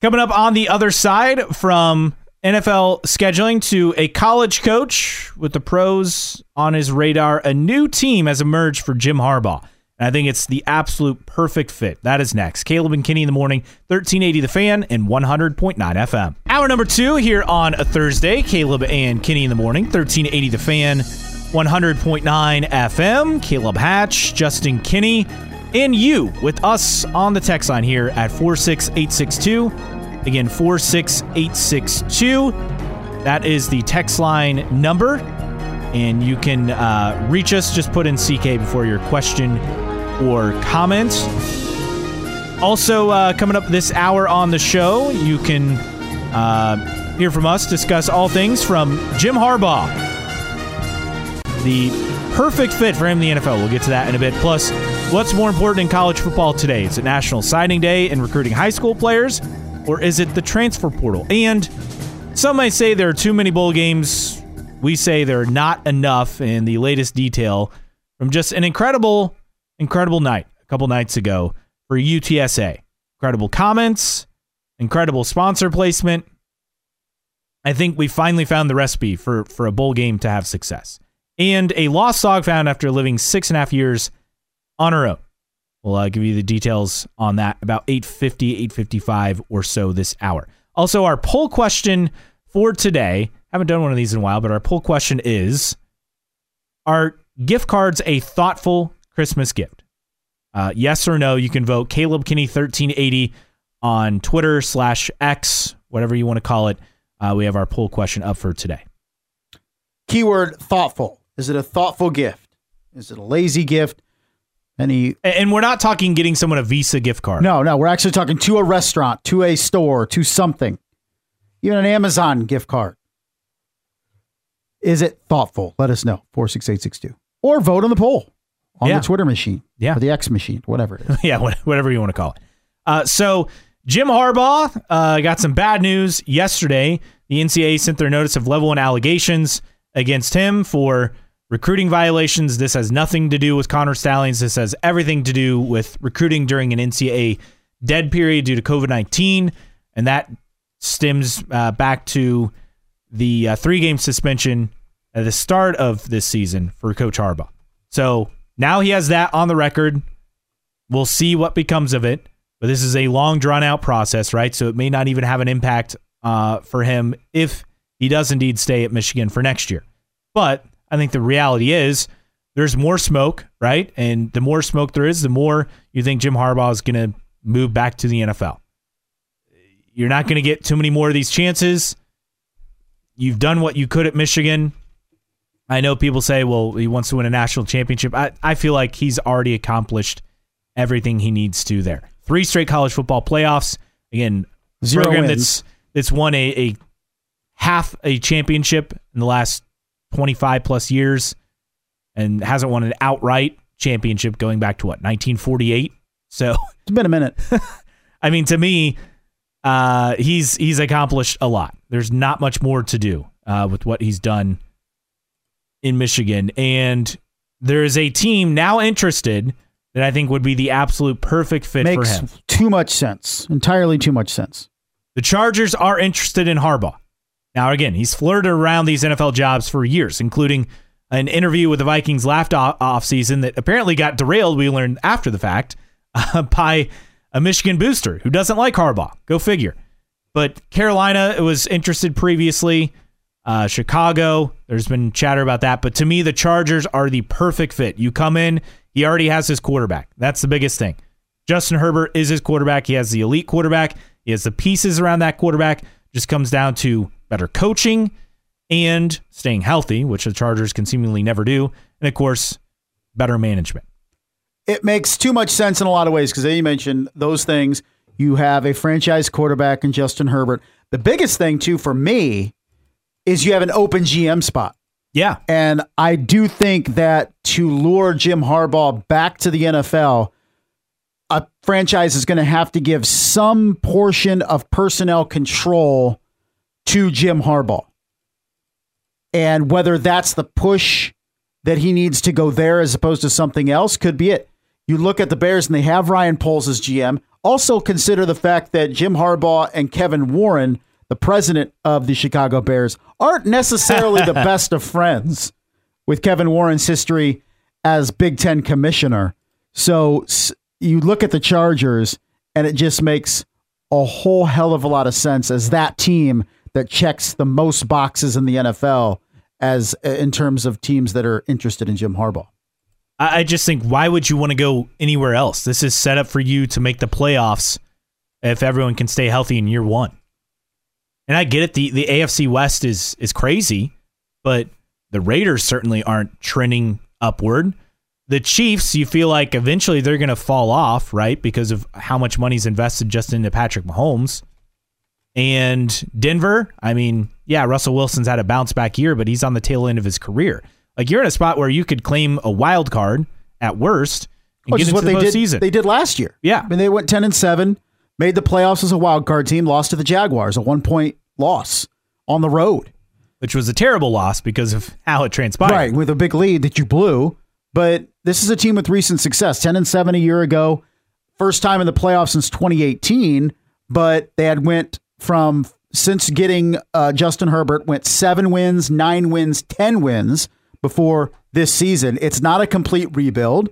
Coming up on the other side from NFL scheduling to a college coach with the pros on his radar, a new team has emerged for Jim Harbaugh. And I think it's the absolute perfect fit. That is next. Caleb and Kinney in the morning, 1380 The Fan and 100.9 FM. Hour number two here on a Thursday. Caleb and Kinney in the morning, 1380 The Fan, 100.9 FM. Caleb Hatch, Justin Kinney, and you with us on the text line here at 46862. Again, 46862. That is the text line number. And you can uh, reach us. Just put in CK before your question or comment. Also, uh, coming up this hour on the show, you can uh, hear from us, discuss all things from Jim Harbaugh, the perfect fit for him in the NFL. We'll get to that in a bit. Plus, what's more important in college football today? Is it National Signing Day and recruiting high school players, or is it the transfer portal? And some might say there are too many bowl games. We say there are not enough in the latest detail from just an incredible, incredible night a couple nights ago for UTSA. Incredible comments, incredible sponsor placement. I think we finally found the recipe for, for a bowl game to have success. And a lost dog found after living six and a half years on her own. We'll uh, give you the details on that about 850, 855 or so this hour. Also, our poll question for today, haven't done one of these in a while, but our poll question is Are gift cards a thoughtful Christmas gift? Uh, yes or no, you can vote Caleb Kinney 1380 on Twitter slash X, whatever you want to call it. Uh, we have our poll question up for today. Keyword thoughtful. Is it a thoughtful gift? Is it a lazy gift? Any And, and we're not talking getting someone a Visa gift card. No, no, we're actually talking to a restaurant, to a store, to something. Even an Amazon gift card. Is it thoughtful? Let us know. 46862. Or vote on the poll on Yeah. the Twitter machine. Yeah. Or the X machine, whatever it is. yeah, whatever you want to call it. Uh, so Jim Harbaugh uh, got some bad news yesterday. The NCAA sent their notice of level one allegations against him for recruiting violations. This has nothing to do with Connor Stalions. This has everything to do with recruiting during an NCAA dead period due to COVID nineteen, and that stems uh, back to the uh, three game suspension at the start of this season for Coach Harbaugh. So now he has that on the record. We'll see what becomes of it. But this is a long, drawn out process, right? So it may not even have an impact uh, for him if he does indeed stay at Michigan for next year. But I think the reality is there's more smoke, right? And the more smoke there is, the more you think Jim Harbaugh is going to move back to the NFL. You're not going to get too many more of these chances. You've done what you could at Michigan. I know people say, well, he wants to win a national championship. I, I feel like he's already accomplished everything he needs to there. Three straight college football playoffs. Again, Zero program wins. that's that's won a, a half a championship in the last 25 plus years and hasn't won an outright championship going back to what 1948 so It's been a minute. i mean to me uh, he's he's accomplished a lot there's not much more to do uh, with what he's done in michigan and there is a team now interested that i think would be the absolute perfect fit for Makes him too much sense. Entirely too much sense. The Chargers are interested in Harbaugh. Now, again, he's flirted around these NFL jobs for years, including an interview with the Vikings last off offseason that apparently got derailed, we learned after the fact, uh, by a Michigan booster who doesn't like Harbaugh. Go figure. But Carolina was interested previously. Uh, Chicago, there's been chatter about that. But to me, the Chargers are the perfect fit. You come in, he already has his quarterback. That's the biggest thing. Justin Herbert is his quarterback. He has the elite quarterback. He has the pieces around that quarterback. Just comes down to better coaching and staying healthy, which the Chargers can seemingly never do. And of course, better management. It makes too much sense in a lot of ways because you mentioned those things. You have a franchise quarterback in Justin Herbert. The biggest thing, too, for me is you have an open GM spot. Yeah. And I do think that to lure Jim Harbaugh back to the NFL, a franchise is going to have to give some portion of personnel control to Jim Harbaugh. And whether that's the push that he needs to go there as opposed to something else could be it. You look at the Bears and they have Ryan Poles as GM. Also consider the fact that Jim Harbaugh and Kevin Warren, the president of the Chicago Bears, aren't necessarily the best of friends with Kevin Warren's history as Big Ten commissioner. So you look at the Chargers and it just makes a whole hell of a lot of sense as that team that checks the most boxes in the NFL as uh, in terms of teams that are interested in Jim Harbaugh. I, I just think, why would you want to go anywhere else? This is set up for you to make the playoffs if everyone can stay healthy in year one. And I get it. The, the AFC West is, is crazy, but the Raiders certainly aren't trending upward. The Chiefs, you feel like eventually they're going to fall off, right? Because of how much money's invested just into Patrick Mahomes. And Denver, I mean, yeah, Russell Wilson's had a bounce back year, but he's on the tail end of his career. Like you're in a spot where you could claim a wild card at worst and Which get into what the they did. They did last year. Yeah. I mean, they went ten and seven, made the playoffs as a wild card team, lost to the Jaguars, a one point loss on the road. which was a terrible loss because of how it transpired. Right, with a big lead that you blew. But this is a team with recent success. 10 and 7 a year ago. First time in the playoffs since 2018, but they had went from since getting uh, Justin Herbert went 7 wins, 9 wins, 10 wins before this season. It's not a complete rebuild.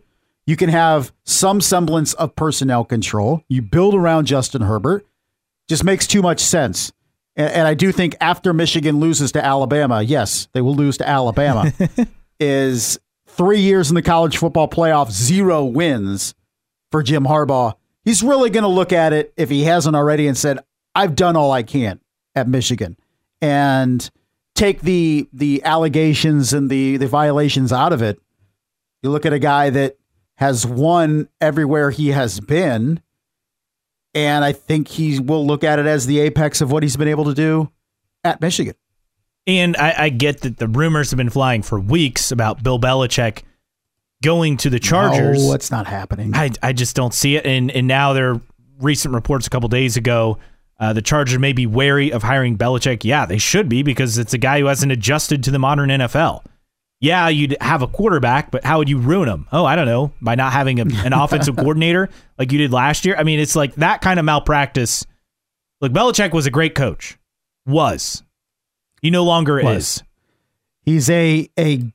You can have some semblance of personnel control. You build around Justin Herbert. Just makes too much sense. and, and I do think after Michigan loses to Alabama, yes, they will lose to Alabama, is three years in the college football playoff, zero wins for Jim Harbaugh. He's really going to look at it if he hasn't already and said, I've done all I can at Michigan. And take the the allegations and the the violations out of it. You look at a guy that has won everywhere he has been and I think he will look at it as the apex of what he's been able to do at Michigan. And I, I get that the rumors have been flying for weeks about Bill Belichick going to the Chargers. No, it's not happening. I, I just don't see it. And and now there are recent reports a couple days ago. Uh, the Chargers may be wary of hiring Belichick. Yeah, they should be because it's a guy who hasn't adjusted to the modern NFL yeah, you'd have a quarterback, but how would you ruin him? Oh, I don't know, by not having a, an offensive coordinator like you did last year. I mean, it's like that kind of malpractice. Look, Belichick was a great coach. Was. He no longer was. is. He's a a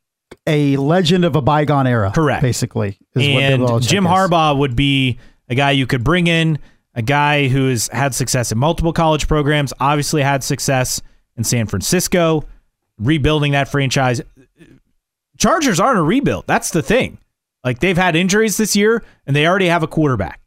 a legend of a bygone era. Correct. Basically. and Jim is. Harbaugh would be a guy you could bring in, a guy who has had success in multiple college programs, obviously had success in San Francisco, rebuilding that franchise. Chargers aren't a rebuild. That's the thing. Like they've had injuries this year, and they already have a quarterback.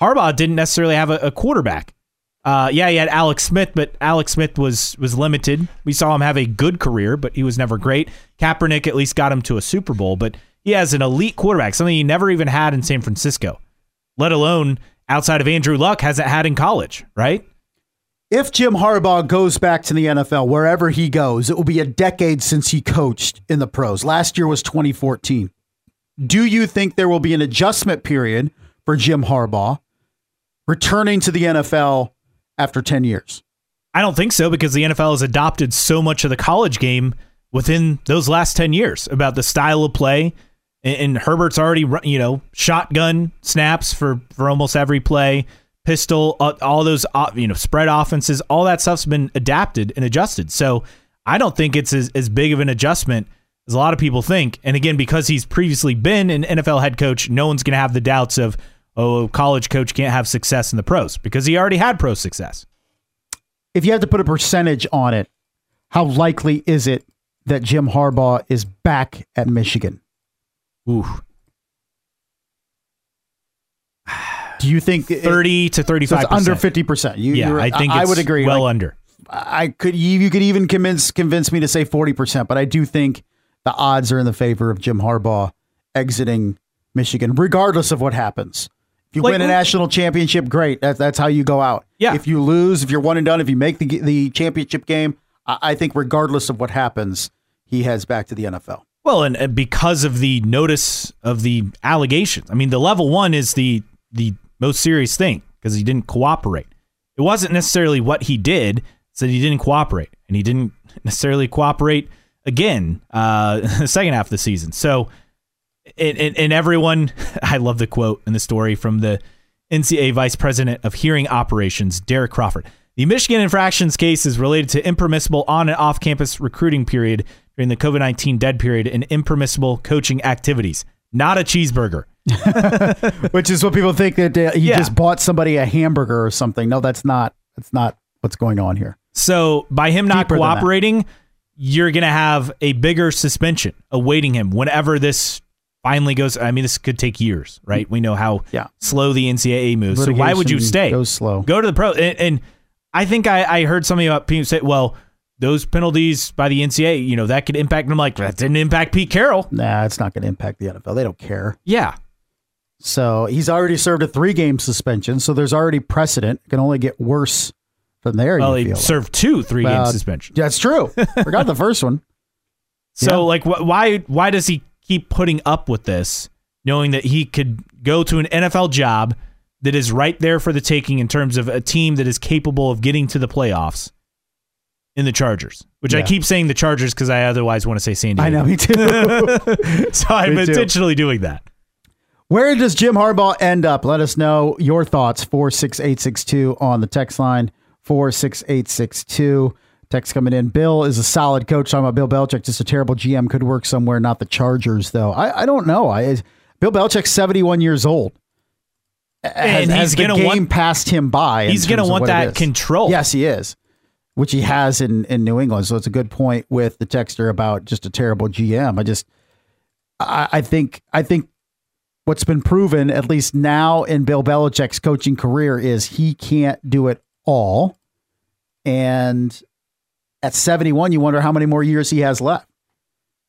Harbaugh didn't necessarily have a, a quarterback. Uh, yeah, he had Alex Smith, but Alex Smith was was limited. We saw him have a good career, but he was never great. Kaepernick at least got him to a Super Bowl, but he has an elite quarterback, something he never even had in San Francisco, let alone outside of Andrew Luck hasn't had in college, right? If Jim Harbaugh goes back to the NFL, wherever he goes, it will be a decade since he coached in the pros. Last year was 2014. Do you think there will be an adjustment period for Jim Harbaugh returning to the NFL after 10 years? I don't think so because the NFL has adopted so much of the college game within those last 10 years about the style of play. And Herbert's already, you know, shotgun snaps for, for almost every play pistol, uh, all those uh, you know spread offenses, all that stuff's been adapted and adjusted. So I don't think it's as, as big of an adjustment as a lot of people think. And again, because he's previously been an NFL head coach, no one's going to have the doubts of oh, college coach can't have success in the pros because he already had pro success. If you had to put a percentage on it, how likely is it that Jim Harbaugh is back at Michigan? Ooh, Do you think thirty to thirty five? So under fifty percent. Yeah, I think I would agree. Well like, under. I could you, you could even convince convince me to say forty percent, but I do think the odds are in the favor of Jim Harbaugh exiting Michigan, regardless of what happens. If you like, win a national championship, great. That's that's how you go out. Yeah. If you lose, if you're one and done, if you make the the championship game, I, I think regardless of what happens, he heads back to the NFL. Well, and, and because of the notice of the allegations, I mean, the level one is the the most serious thing because he didn't cooperate. It wasn't necessarily what he did, it's that he didn't cooperate, and he didn't necessarily cooperate again uh, the second half of the season. So, and, and, everyone, I love the quote in the story from the NCAA Vice President of Hearing Operations, Derrick Crawford. The Michigan infractions case is related to impermissible on and off campus recruiting period during the COVID 19 dead period and impermissible coaching activities, not a cheeseburger. Which is what people think that uh, he yeah. just bought somebody a hamburger or something. No, that's not. That's not what's going on here. So by him not Deeper cooperating, you're going to have a bigger suspension awaiting him whenever this finally goes. I mean, this could take years, right? We know how yeah. slow the NCAA moves. So why would you stay? Goes slow. Go to the pro. And, and I think I, I heard something about people say, well, those penalties by the NCAA, you know, that could impact. And I'm like, that didn't impact Pete Carroll. Nah, it's not going to impact the NFL. They don't care. Yeah. So he's already served a three game suspension. So there's already precedent. It can only get worse from there. Well, he served like. two three game uh, suspensions. That's true. Forgot the first one. So, yeah. like, wh- why why does he keep putting up with this, knowing that he could go to an NFL job that is right there for the taking in terms of a team that is capable of getting to the playoffs in the Chargers? Which yeah. I keep saying the Chargers because I otherwise want to say San Diego. I know, me too. so I'm me intentionally too. doing that. Where does Jim Harbaugh end up? Let us know your thoughts. 46862 on the text line. 46862. Text coming in. Bill is a solid coach. Talking about Bill Belichick, just a terrible GM. Could work somewhere, not the Chargers, though. I, I don't know. I Bill Belichick's 71 years old. Has, and he's going to want passed him by. He's going to want that control. Yes, he is. which he has in in New England. So it's a good point with the texter about just a terrible GM. I just I, I think I think what's been proven, at least now in Bill Belichick's coaching career, is he can't do it all. And at 71, you wonder how many more years he has left.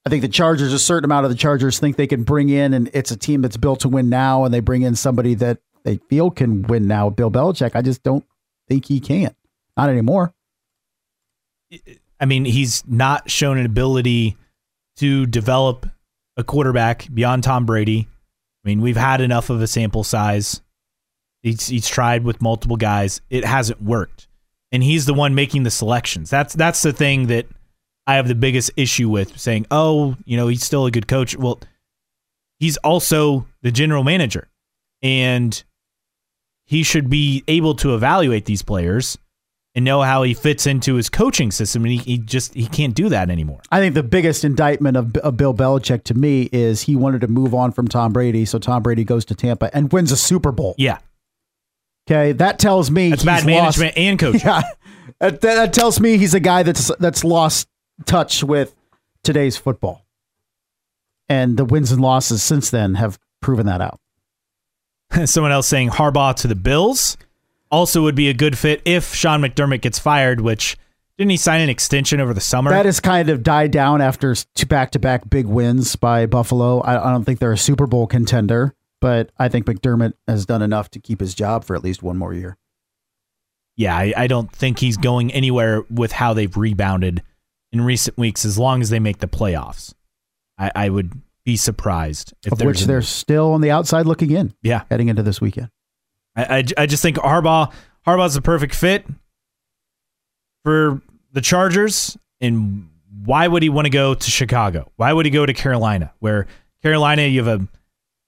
I think the Chargers, a certain amount of the Chargers think they can bring in, and it's a team that's built to win now, and they bring in somebody that they feel can win now. Bill Belichick, I just don't think he can. Not anymore. I mean, he's not shown an ability to develop a quarterback beyond Tom Brady. I mean, we've had enough of a sample size. He's, he's tried with multiple guys. It hasn't worked. And he's the one making the selections. That's that's the thing that I have the biggest issue with saying, "Oh, you know, he's still a good coach." Well, he's also the general manager. And he should be able to evaluate these players and know how he fits into his coaching system and he, he just he can't do that anymore. I think the biggest indictment of, of Bill Belichick to me is he wanted to move on from Tom Brady, so Tom Brady goes to Tampa and wins a Super Bowl. yeah. Okay, that tells me that's he's bad lost- management and coaching. Yeah, that, that, that tells me he's a guy that's that's lost touch with today's football, and the wins and losses since then have proven that out. someone else saying Harbaugh to the Bills also would be a good fit if Sean McDermott gets fired which didn't he sign an extension over the summer That has kind of died down after two back-to-back big wins by Buffalo. I, I don't think they're a Super Bowl contender, but I think McDermott has done enough to keep his job for at least one more year. yeah I, I don't think he's going anywhere with how they've rebounded in recent weeks as long as they make the playoffs I, I would be surprised if Of which they're still on the outside looking in, yeah heading into this weekend. I, I, I just think Harbaugh Harbaugh's the perfect fit for the Chargers. And why would he want to go to Chicago? Why would he go to Carolina, where Carolina you have a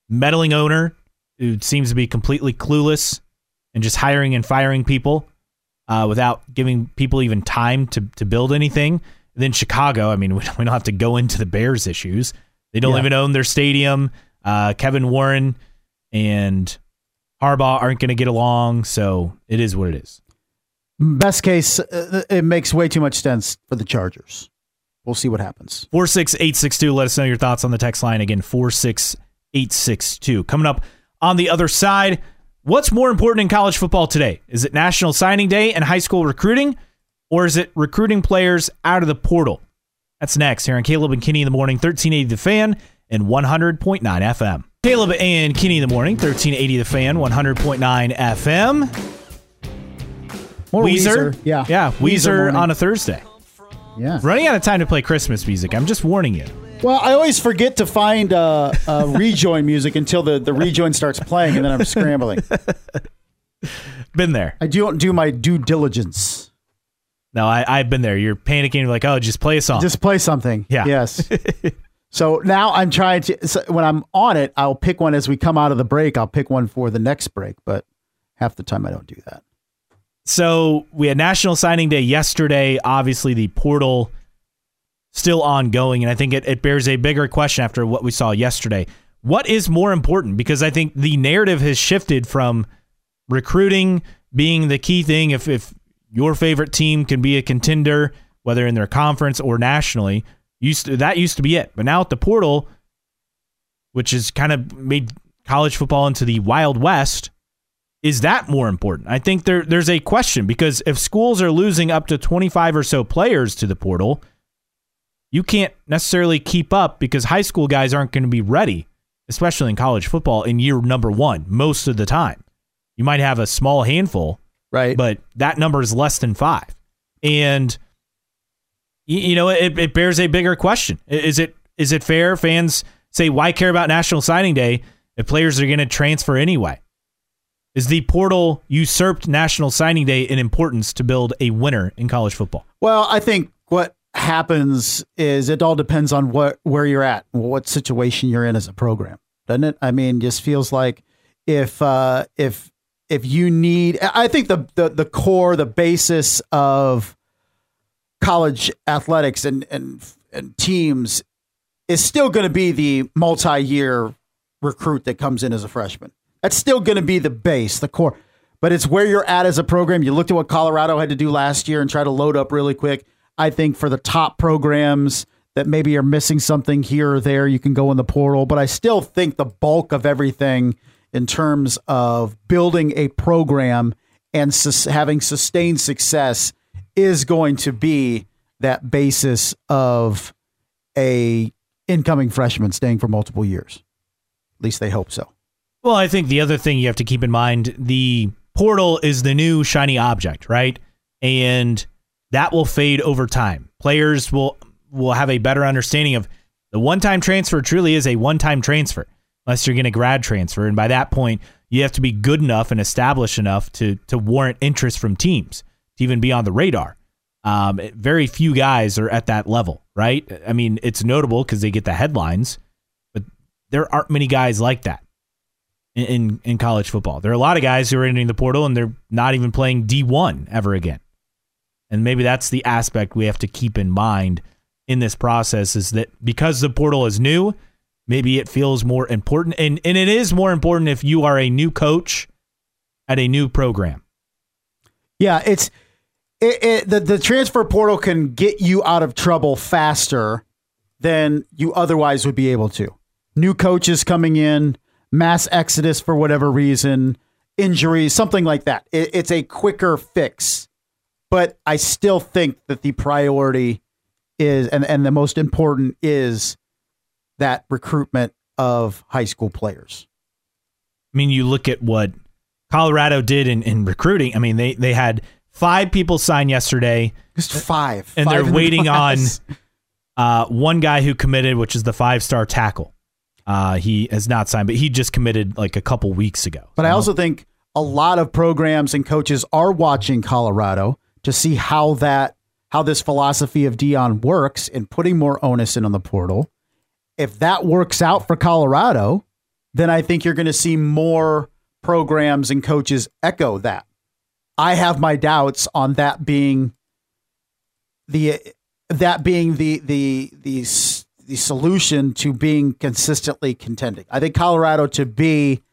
meddling owner who seems to be completely clueless and just hiring and firing people uh, without giving people even time to to build anything. then Chicago, I mean, we don't, we don't have to go into the Bears issues. They don't Yeah. even own their stadium. Uh, Kevin Warren and Harbaugh aren't going to get along, so it is what it is. Best case, uh, it makes way too much sense for the Chargers. We'll see what happens. 46862. Let us know your thoughts on the text line. Again, 46862. Coming up on the other side, what's more important in college football today? Is it National Signing Day and high school recruiting, or is it recruiting players out of the portal? That's next here on Caleb and Kenny in the morning, 1380 The Fan and 100.9 FM. Caleb and Kenny in the morning, 1380 The Fan, 100.9 FM. More Weezer. Yeah. Yeah, Weezer, morning. on a Thursday. Yeah. Running out of time to play Christmas music. I'm just warning you. Well, I always forget to find uh, uh, rejoin music until the, the rejoin starts playing, and then I'm scrambling. Been there. I don't do my due diligence. No, I, I've been there. You're panicking. You're like, oh, just play a song. Just play something. Yeah. Yes. so now I'm trying to. So when I'm on it, I'll pick one as we come out of the break. I'll pick one for the next break, but half the time I don't do that. so we had National Signing Day yesterday. Obviously, the portal still ongoing, and I think it, it bears a bigger question after what we saw yesterday. What is more important? Because I think the narrative has shifted from recruiting being the key thing. If if your favorite team can be a contender, whether in their conference or nationally, used to, that used to be it. But now at the portal, which has kind of made college football into the Wild West, is that more important? I think there there's a question because if schools are losing up to 25 or so players to the portal, you can't necessarily keep up because high school guys aren't going to be ready, especially in college football in year number 1 most of the time. You might have a small handful, Right. but that number is less than 5. And y- you know, it, it bears a bigger question. Is it is it fair fans say why care about National Signing Day if players are going to transfer anyway? Is the portal usurped National Signing Day in importance to build a winner in college football? Well, I think what happens is it all depends on what where you're at, what situation you're in as a program, doesn't it? I mean, just feels like if uh, if if you need, I think the the the core, the basis of college athletics and and and teams is still going to be the multi-year recruit that comes in as a freshman. That's still going to be the base, the core. but it's where you're at as a program. You looked at what Colorado had to do last year and try to load up really quick. I think for the top programs that maybe are missing something here or there, you can go in the portal. But I still think the bulk of everything in terms of building a program and sus- having sustained success is going to be that basis of a incoming freshman staying for multiple years. At least they hope so. Well, I think the other thing you have to keep in mind the portal is the new shiny object, right? And that will fade over time. Players will will have a better understanding of the one-time transfer truly is a one-time transfer unless you're going to grad transfer and by that point you have to be good enough and established enough to to warrant interest from teams to even be on the radar. Um, very few guys are at that level, right? I mean, it's notable because they get the headlines, but there aren't many guys like that in, in, in college football. There are a lot of guys who are entering the portal and they're not even playing D1 ever again. And maybe that's the aspect we have to keep in mind in this process is that because the portal is new, maybe it feels more important. And, and it is more important if you are a new coach at a new program. Yeah, it's it, it, the the transfer portal can get you out of trouble faster than you otherwise would be able to. New coaches coming in, mass exodus for whatever reason, injuries, something like that. It, it's a quicker fix, but I still think that the priority is and and the most important is that recruitment of high school players. I mean, you look at what Colorado did in, in recruiting. I mean, they they had five people signed yesterday. Just five, and five they're waiting on uh, one guy who committed, which is the five star tackle. Uh, he has not signed, but he just committed like a couple weeks ago. But I also think a lot of programs and coaches are watching Colorado to see how that how this philosophy of Deion works in putting more onus in on the portal. If that works out for Colorado, then I think you're going to see more programs and coaches echo that. I have my doubts on that being the that being the the the the solution to being consistently contending. I think Colorado to be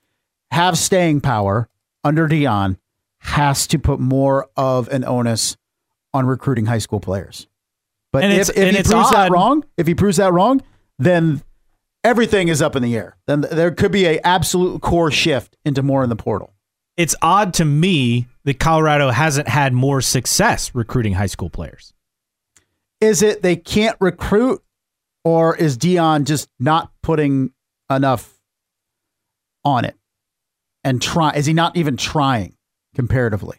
have staying power under Deion has to put more of an onus on recruiting high school players. But And if, if he proves that wrong, if he proves that wrong, then everything is up in the air. Then there could be a absolute core shift into more in the portal. It's odd to me that Colorado hasn't had more success recruiting high school players. Is it they can't recruit, or is Deion just not putting enough on it and try? Is he not even trying comparatively?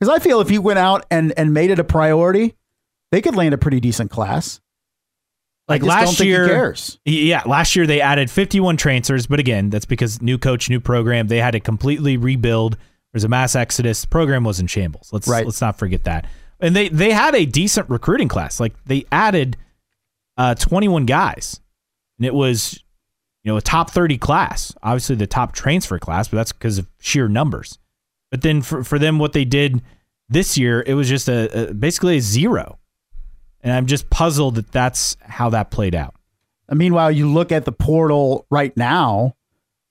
Because I feel if he went out and and made it a priority, they could land a pretty decent class. Like last don't think he year, yeah, last year they added 51 transfers, but again, that's because new coach, new program. They had to completely rebuild. There's a mass exodus. The program was in shambles. Let's Right. let's not forget that. And they they had a decent recruiting class. Like they added uh, 21 guys, and it was you know a top 30 class. Obviously the top transfer class, but that's because of sheer numbers. But then for for them, what they did this year, it was just a, a basically a zero. And I'm just puzzled that that's how that played out. Meanwhile, you look at the portal right now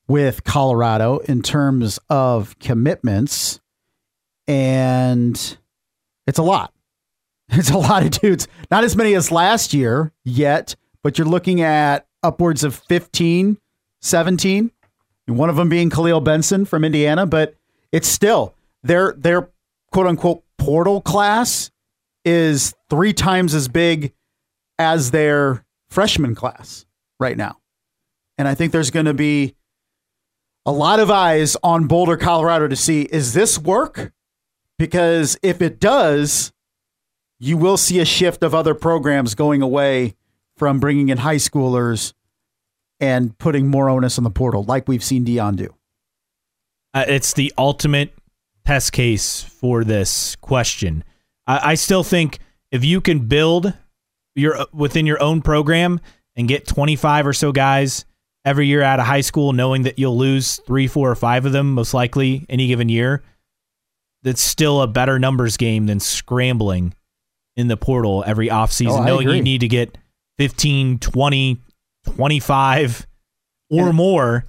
with Colorado in terms of commitments, and it's a lot. It's a lot of dudes. Not as many as last year yet, but you're looking at upwards of 15, 17. One of them being Kahlil Benson from Indiana, but it's still their their quote unquote portal class is three times as big as their freshman class right now. And I think there's going to be a lot of eyes on Boulder, Colorado to see is this work? Because if it does, you will see a shift of other programs going away from bringing in high schoolers and putting more onus on the portal, like we've seen Deion do. Uh, it's the ultimate test case for this question. I, I still think if you can build your within your own program and get 25 or so guys every year out of high school, knowing that you'll lose three, four, or five of them most likely any given year, that's still a better numbers game than scrambling in the portal every offseason, Oh, knowing agree. you need to get 15, 20, 25 or And- more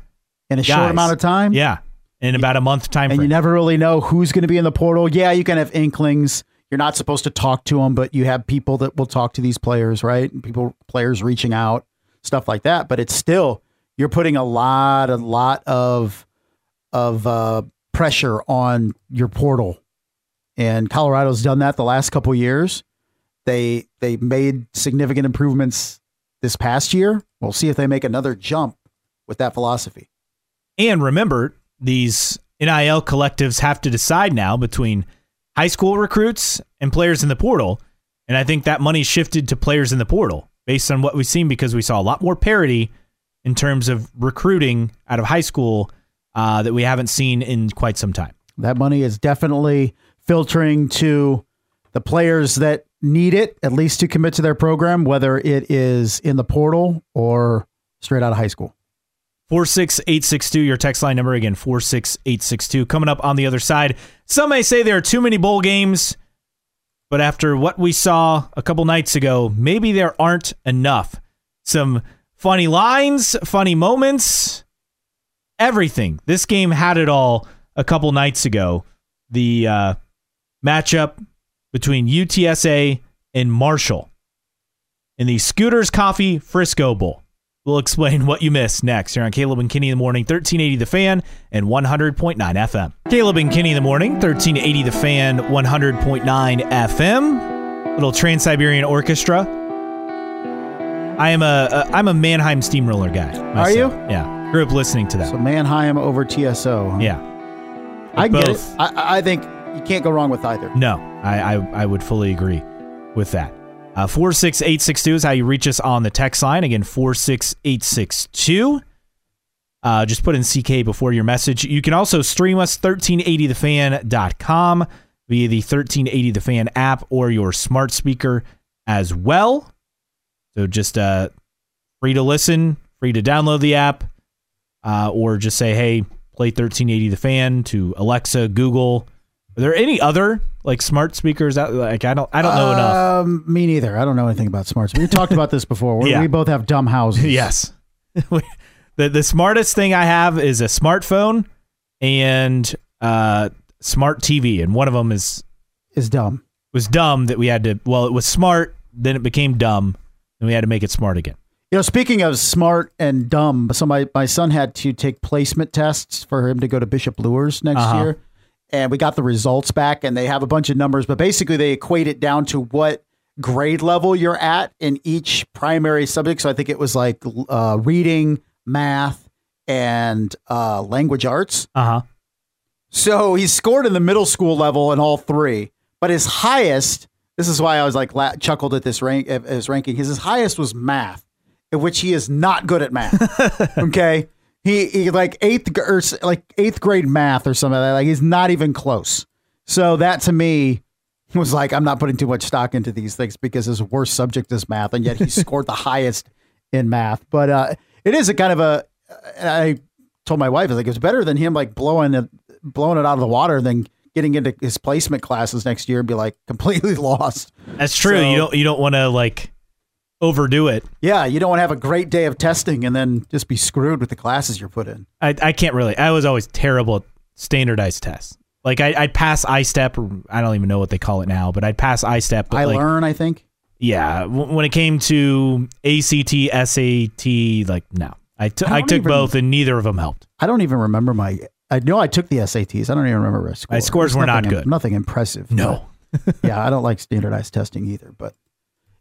In a short amount of time, yeah. in about a month time and frame. you never really know who's going to be in the portal. Yeah, you can have inklings. You're not supposed to talk to them, but you have people that will talk to these players, right? And people, players reaching out, stuff like that. But it's still you're putting a lot, a lot of of uh, pressure on your portal, and Colorado's done that the last couple years. They they made significant improvements this past year. We'll see if they make another jump with that philosophy. And remember, these NIL collectives have to decide now between high school recruits and players in the portal. And I think that money shifted to players in the portal based on what we've seen because we saw a lot more parity in terms of recruiting out of high school uh, that we haven't seen in quite some time. That money is definitely filtering to the players that need it, at least to commit to their program, whether it is in the portal or straight out of high school. 46862, your text line number again, 46862. Coming up on the other side, some may say there are too many bowl games, but after what we saw a couple nights ago, maybe there aren't enough. Some funny lines, funny moments, everything. This game had it all a couple nights ago. The uh, matchup between UTSA and Marshall in the Scooters Coffee Frisco Bowl. We'll explain what you missed next here on Caleb and Kenny in the Morning, 1380 The Fan and 100.9 FM. Caleb and Kenny in the Morning, 1380 The Fan, 100.9 FM. Little Trans Siberian Orchestra. I am a, a I'm a Mannheim Steamroller guy. Are you? Yeah. Grew up listening to that. So Mannheim over TSO. huh? yeah. I get it. I, I think you can't go wrong with either. No, I, I, I would fully agree with that. Uh, 46862 is how you reach us on the text line. Again, 46862. Uh, just put in CK before your message. You can also stream us 1380thefan.com via the 1380 The Fan app or your smart speaker as well. So just uh, free to listen, free to download the app, uh, or just say, hey, play 1380 The Fan to Alexa, Google. Are there any other like smart speakers out? Like I don't, I don't know enough. Um, me neither. I don't know anything about smarts. We talked about this before. We, Yeah. we both have dumb houses. Yes. the the smartest thing I have is a smartphone and uh smart TV, and one of them is Is dumb. was dumb that we had to. Well, it was smart, then it became dumb, and we had to make it smart again. You know, speaking of smart and dumb, so my, my son had to take placement tests for him to go to Bishop Luers next Uh-huh. year. And we got the results back, and they have a bunch of numbers, but basically they equate it down to what grade level you're at in each primary subject. So I think it was like uh, reading, math, and uh, language arts. Uh huh. So he scored in the middle school level in all three, but his highest. This is why I was like la- chuckled at this rank at his ranking. His, his highest was math, in which he is not good at math. okay, he, he like eighth or like eighth grade math or something like that. Like he's not even close. So that to me was like I'm not putting too much stock into these things because his worst subject is math, and yet he scored the highest in math. But uh, it is a kind of a. I told my wife, I was like, it's better than him like blowing it, blowing it out of the water than getting into his placement classes next year and be like completely lost. That's true. So- you don't you don't want to like overdo it. Yeah, you don't want to have a great day of testing and then just be screwed with the classes you're put in. I I can't really. I was always terrible at standardized tests. Like I, I'd pass ISTEP. I don't even know what they call it now, but I'd pass ISTEP. But I like, learn, I think. Yeah, w- when it came to ACT, SAT, like no, I took I I took even- both, and neither of them helped. I don't even remember my. I know I took the SATs. I don't even remember my score. My scores were not good. Nothing impressive. No, yeah, I don't like standardized testing either. But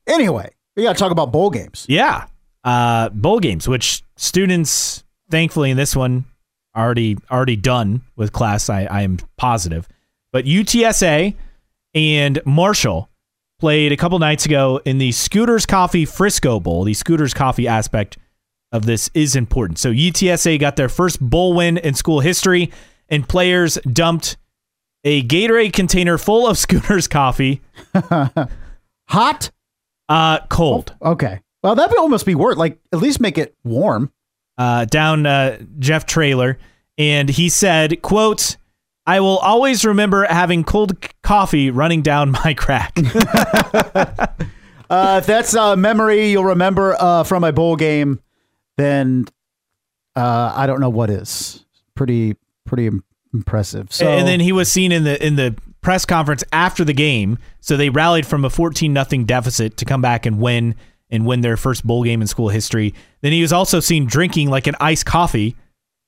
anyway, we got to talk about bowl games. yeah, uh, bowl games, which students, thankfully, in this one already already done with class. I I am positive, but UTSA and Marshall played a couple nights ago in the Scooters Coffee Frisco Bowl. The Scooters Coffee aspect of this is important. So UTSA got their first bowl win in school history, and players dumped a Gatorade container full of Scooters coffee, Hot. Uh, cold, Okay. Well, that would almost be worth. Like at least make it warm. uh, down uh, Jeff Traylor, and he said, "quote." I will always remember having cold coffee running down my crack. Uh, if that's a memory you'll remember uh, from a bowl game, then uh, I don't know what is. Pretty, pretty impressive. So and then he was seen in the in the press conference after the game. So they rallied from a 14 nothing deficit to come back and win and win their first bowl game in school history. Then he was also seen drinking like an iced coffee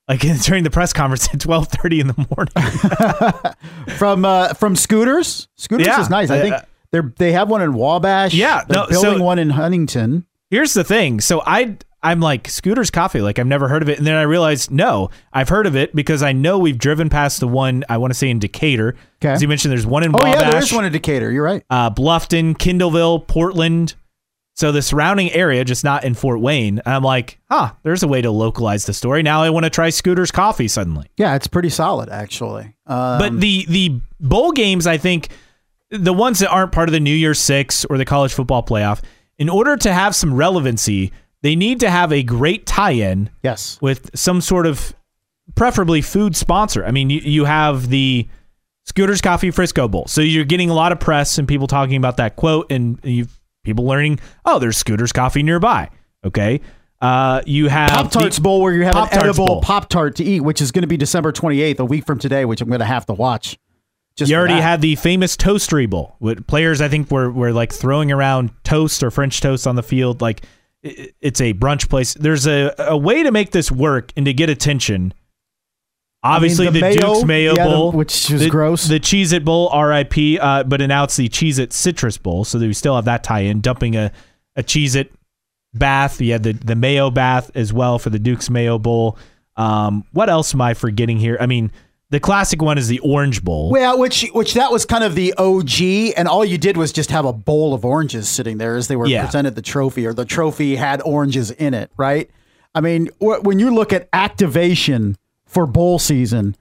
like during the press conference at 12:30 in the morning. from uh, from Scooters. Scooters yeah. is nice. I think they they have one in Wabash. Yeah, they're no, building so, one in Huntington. Here's the thing. So I I'm like Scooters Coffee. Like I've never heard of it, and then I realized no, I've heard of it because I know we've driven past the one I want to say in Decatur. As you mentioned, there's one in oh Wabash. yeah, there is one in Decatur. You're right. Uh, Bluffton, Kendallville, Portland. So the surrounding area, just not in Fort Wayne. And I'm like, huh, there's a way to localize the story. Now I want to try Scooter's Coffee suddenly. Yeah, it's pretty solid actually. Um, but the the bowl games, I think, the ones that aren't part of the New Year's Six or the college football playoff, in order to have some relevancy, they need to have a great tie-in. Yes. With some sort of preferably food sponsor. I mean, you, you have the Scooters Coffee Frisco Bowl. So you're getting a lot of press and people talking about that quote and you've people learning, oh, there's Scooters Coffee nearby. Okay. Uh, you have Pop Tarts Bowl where you have Pop-Tarts an edible Pop Tart to eat, which is going to be December 28th, a week from today, which I'm going to have to watch. Just you already that. had the famous Toastery Bowl. With players, I think, were were like throwing around toast or French toast on the field. Like it's a brunch place. There's a, a way to make this work and to get attention. Obviously, the the, mayo- Duke's Mayo yeah, the- Bowl, which is the, gross. The Cheez It Bowl, RIP, uh, but it's the Cheez It Citrus Bowl. So we still have that tie in, dumping a, a Cheez It bath. You had the, the Mayo bath as well for the Duke's Mayo Bowl. Um, what else am I forgetting here? I mean, the classic one is the Orange Bowl. Well, which which that was kind of the OG, and all you did was just have a bowl of oranges sitting there as they were Yeah. presented the trophy, or the trophy had oranges in it, right? I mean, wh- when you look at activation for bowl season,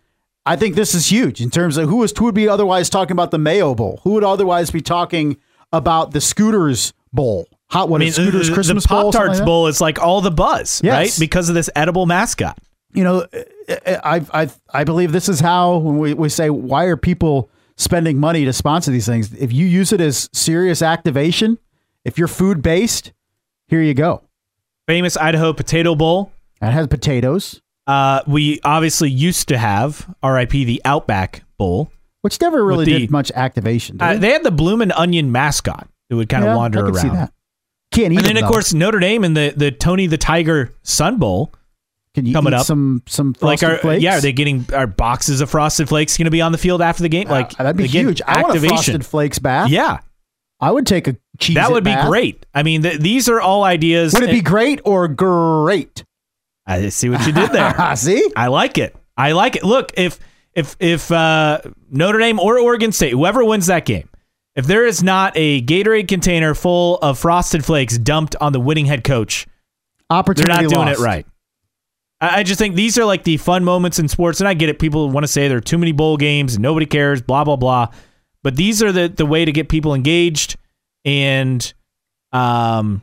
I think this is huge in terms of who was who would be otherwise talking about the Mayo Bowl, who would otherwise be talking about the Scooters Bowl, hot what I mean, Scooters the, Christmas the Bowl, Pop Tarts like? Bowl is like all the buzz, Yes. right? Because of this edible mascot. You know, I I I believe this is how when we, we say why are people spending money to sponsor these things? If you use it as serious activation, if you're food based, here you go. Famous Idaho Potato Bowl. That has potatoes, Uh, we obviously used to have RIP the Outback Bowl. which never really the- did much activation. Did Uh, they had the Bloomin' Onion mascot that would kind of Yeah, wander around. see that. Can't eat And then, them, of though. course, Notre Dame and the, the Tony the Tiger Sun Bowl. Can you coming up. some some Like, frosted are, flakes? yeah, are they getting our boxes of Frosted Flakes going to be on the field after the game? Like, Uh, that'd be again, huge. I want a frosted flakes bath. Yeah, I would take a cheese. that would be bath. great. I mean, th- these are all ideas. Would it be great or great? I see what you did there. I see, I like it. I like it. Look, if if if uh, Notre Dame or Oregon State, whoever wins that game, if there is not a Gatorade container full of Frosted Flakes dumped on the winning head coach, opportunity they're not doing it right. I just think these are like the fun moments in sports, and I get it. People want to say there are too many bowl games and nobody cares, blah blah blah. But these are the the way to get people engaged and um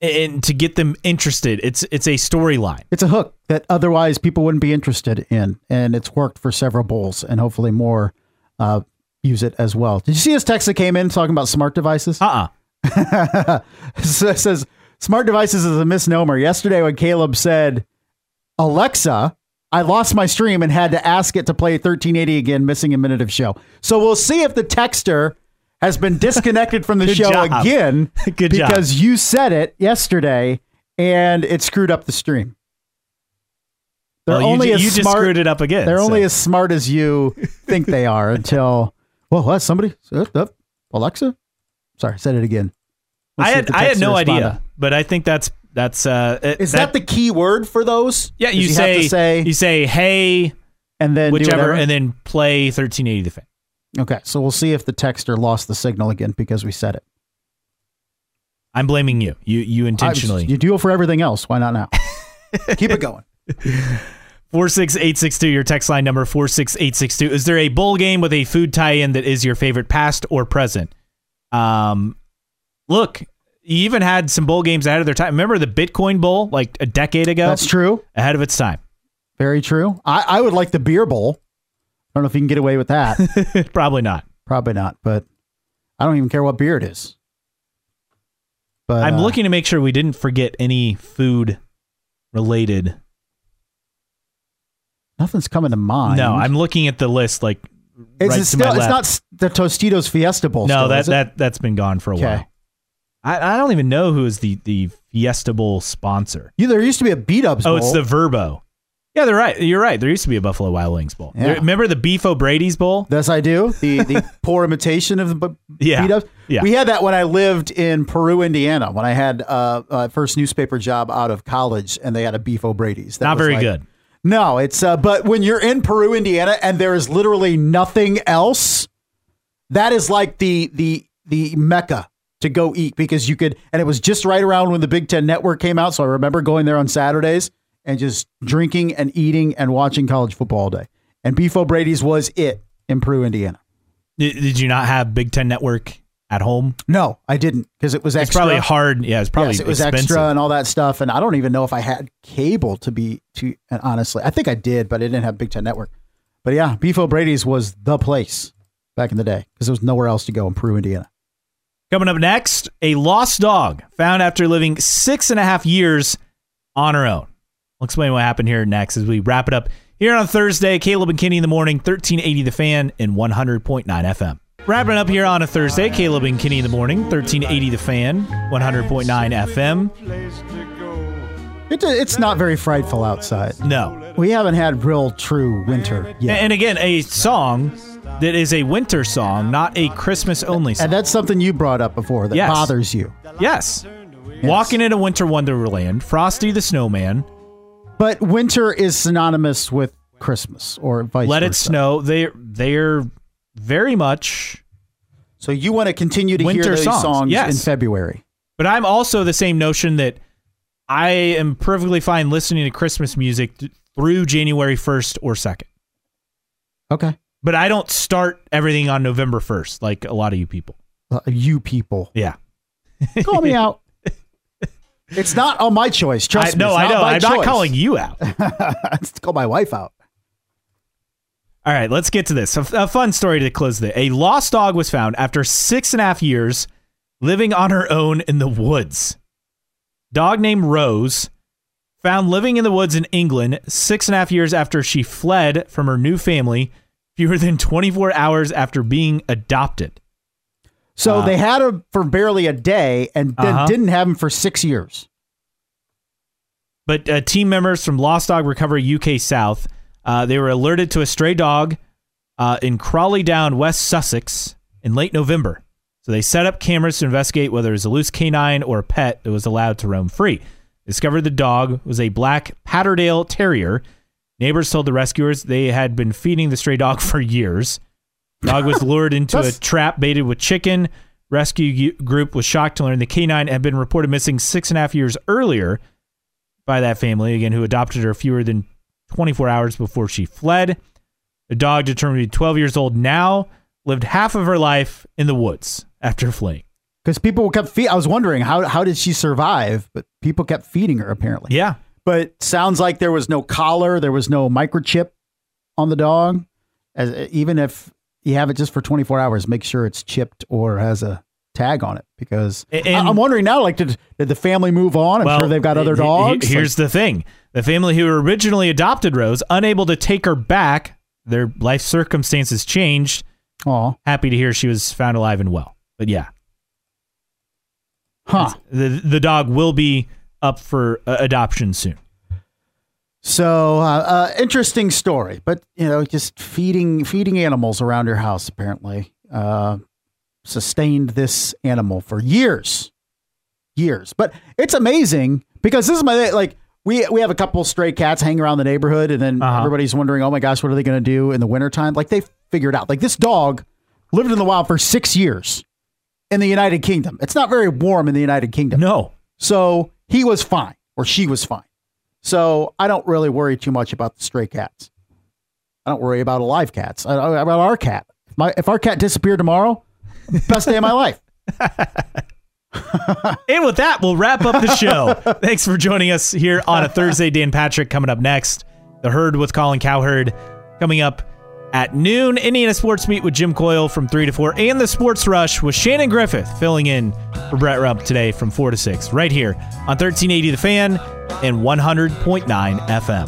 and to get them interested. It's it's a storyline. It's a hook that otherwise people wouldn't be interested in, and it's worked for several bowls, and hopefully more uh, use it as well. Did you see this text that came in talking about smart devices? Uh uh So it says smart devices is a misnomer. Yesterday, when Caleb said, "Alexa," I lost my stream and had to ask it to play 1380 again, missing a minute of show. So we'll see if the texter has been disconnected from the show job. again Good job. because you said it yesterday and it screwed up the stream. They're Well, only ju- as you just smart. screwed it up again. They're only as smart as you think they are until. Well, what? Somebody? Uh, uh, Alexa? Sorry, said it again. Let's I had I had no responded. idea, but I think that's that's uh it- Is that, the key word for those? yeah Is you, have say, to say you say hey and then whichever and then play 1380 the fan. okay, so we'll see if the texter lost the signal again because we said it. I'm blaming you. You you intentionally. I- you do it for everything else. Why not now? Keep it going. 46862 your text line number 46862 is there a bowl game with a food tie-in that is your favorite past or present um look you even had some bowl games ahead of their time remember the bitcoin bowl like a decade ago That's true. ahead of its time Very true. I, I would like the beer bowl. I don't know if you can get away with that. probably not Probably not, but I don't even care what beer it is. But i'm uh, looking to make sure we didn't forget any food related Nothing's coming to mind. No, I'm looking at the list like Is right it to my still? It's not the Tostitos Fiesta Bowl. No, still, that that that's been gone for a Okay. while. I, I don't even know who is the the Fiesta Bowl sponsor. You, there used to be a beat ups. Oh, it's the Vrbo. Yeah, they're right. You're right. There used to be a Buffalo Wild Wings bowl. Yeah. Remember the Beef O'Brady's bowl? Yes, I do. The the poor imitation of the Yeah. beat ups. Yeah. We had that when I lived in Peru, Indiana, when I had uh, my first newspaper job out of college, and they had a beef O'Brady's. That Not very like- good. No, it's uh, but when you're in Peru, Indiana, and there is literally nothing else, that is like the the the mecca to go eat because you could, and it was just right around when the Big Ten Network came out. So I remember going there on Saturdays and just drinking and eating and watching college football all day. And Beef O'Brady's was it in Peru, Indiana. Did, did you not have Big Ten Network at home? No, I didn't because it was It's probably hard. Yeah, it's probably yes, it was expensive. extra and all that stuff. And I don't even know if I had cable to be to. And honestly, I think I did, but I didn't have Big Ten Network. But yeah, Beef O'Brady's was the place back in the day because there was nowhere else to go in Peru, Indiana. Coming up next, a lost dog found after living six and a half years on her own. We'll explain what happened here next as we wrap it up here on Thursday. Caleb and Kenny in the morning, 1380 The Fan and 100.9 FM. Wrapping up here on a Thursday, Caleb and Kenny in the morning, 1380 The Fan, 100.9 FM. It, it's not very frightful outside. No. We haven't had real true winter yet. And again, a song that is a winter song, not a Christmas only song. And that's something you brought up before that Yes. bothers you. Yes. Walking in a Winter Wonderland, Frosty the Snowman, But winter is synonymous with Christmas or vice Let It versa. Snow. They they're very much So you want to continue to Winter hear those songs, songs, yes. in February. But I'm also the same notion that I am perfectly fine listening to Christmas music th- through January 1st or 2nd. Okay. But I don't start everything on November 1st like a lot of you people. Uh, you people. Yeah. Call me out. It's not on my choice. I, Trust me. no, I know. I'm not calling you out. Call my wife out. All right, let's get to this. A, a fun story to close the. A lost dog was found after six and a half years living on her own in the woods. Dog named Rose, found living in the woods in England six and a half years after she fled from her new family, fewer than 24 hours after being adopted. So Uh, they had him for barely a day and then Uh-huh. didn't have him for six years. But uh, team members from Lost Dog Recovery UK South, uh, they were alerted to a stray dog uh, in Crawley Down, West Sussex, in late November. So they set up cameras to investigate whether it was a loose canine or a pet that was allowed to roam free. Discovered the dog was a black Patterdale Terrier. Neighbors told the rescuers they had been feeding the stray dog for years. Dog was lured into a trap baited with chicken. Rescue group was shocked to learn the canine had been reported missing six and a half years earlier by that family, again, who adopted her fewer than 24 hours before she fled. The dog, determined to be 12 years old now, lived half of her life in the woods after fleeing. Because people kept feed. I was wondering how how did she survive? But people kept feeding her apparently. Yeah. But sounds like there was no collar, there was no microchip on the dog. As even if you have it just for 24 hours, make sure it's chipped or has a tag on it. Because and- I'm wondering now, like, did did the family move on? I'm sure they've got other he- he- dogs. Here's the thing the family who originally adopted Rose, unable to take her back, their life circumstances changed. oh, Happy to hear she was found alive and well. But yeah, huh. the, the dog will be up for uh, adoption soon. So uh, uh, interesting story, but you know, just feeding feeding animals around your house apparently uh, sustained this animal for years, years. But it's amazing because this is my like we we have a couple stray cats hanging around the neighborhood, and then Uh-huh. everybody's wondering, oh my gosh, what are they going to do in the wintertime? Like they figured out, like this dog lived in the wild for six years in the United Kingdom. It's not very warm in the United Kingdom. No. So he was fine, or she was fine. So I don't really worry too much about the stray cats. I don't worry about alive cats. I, I- about our cat. If, my, if our cat disappeared tomorrow, best day of my life. And with that, we'll wrap up the show. Thanks for joining us here on a Thursday. Dan Patrick coming up next. The Herd with Colin Cowherd coming up at noon. Indiana Sports Meet with Jim Coyle from 3 to 4. And the Sports Rush with Shannon Griffith filling in for Brett Rump today from 4 to 6. Right here on 1380 The Fan and 100.9 FM.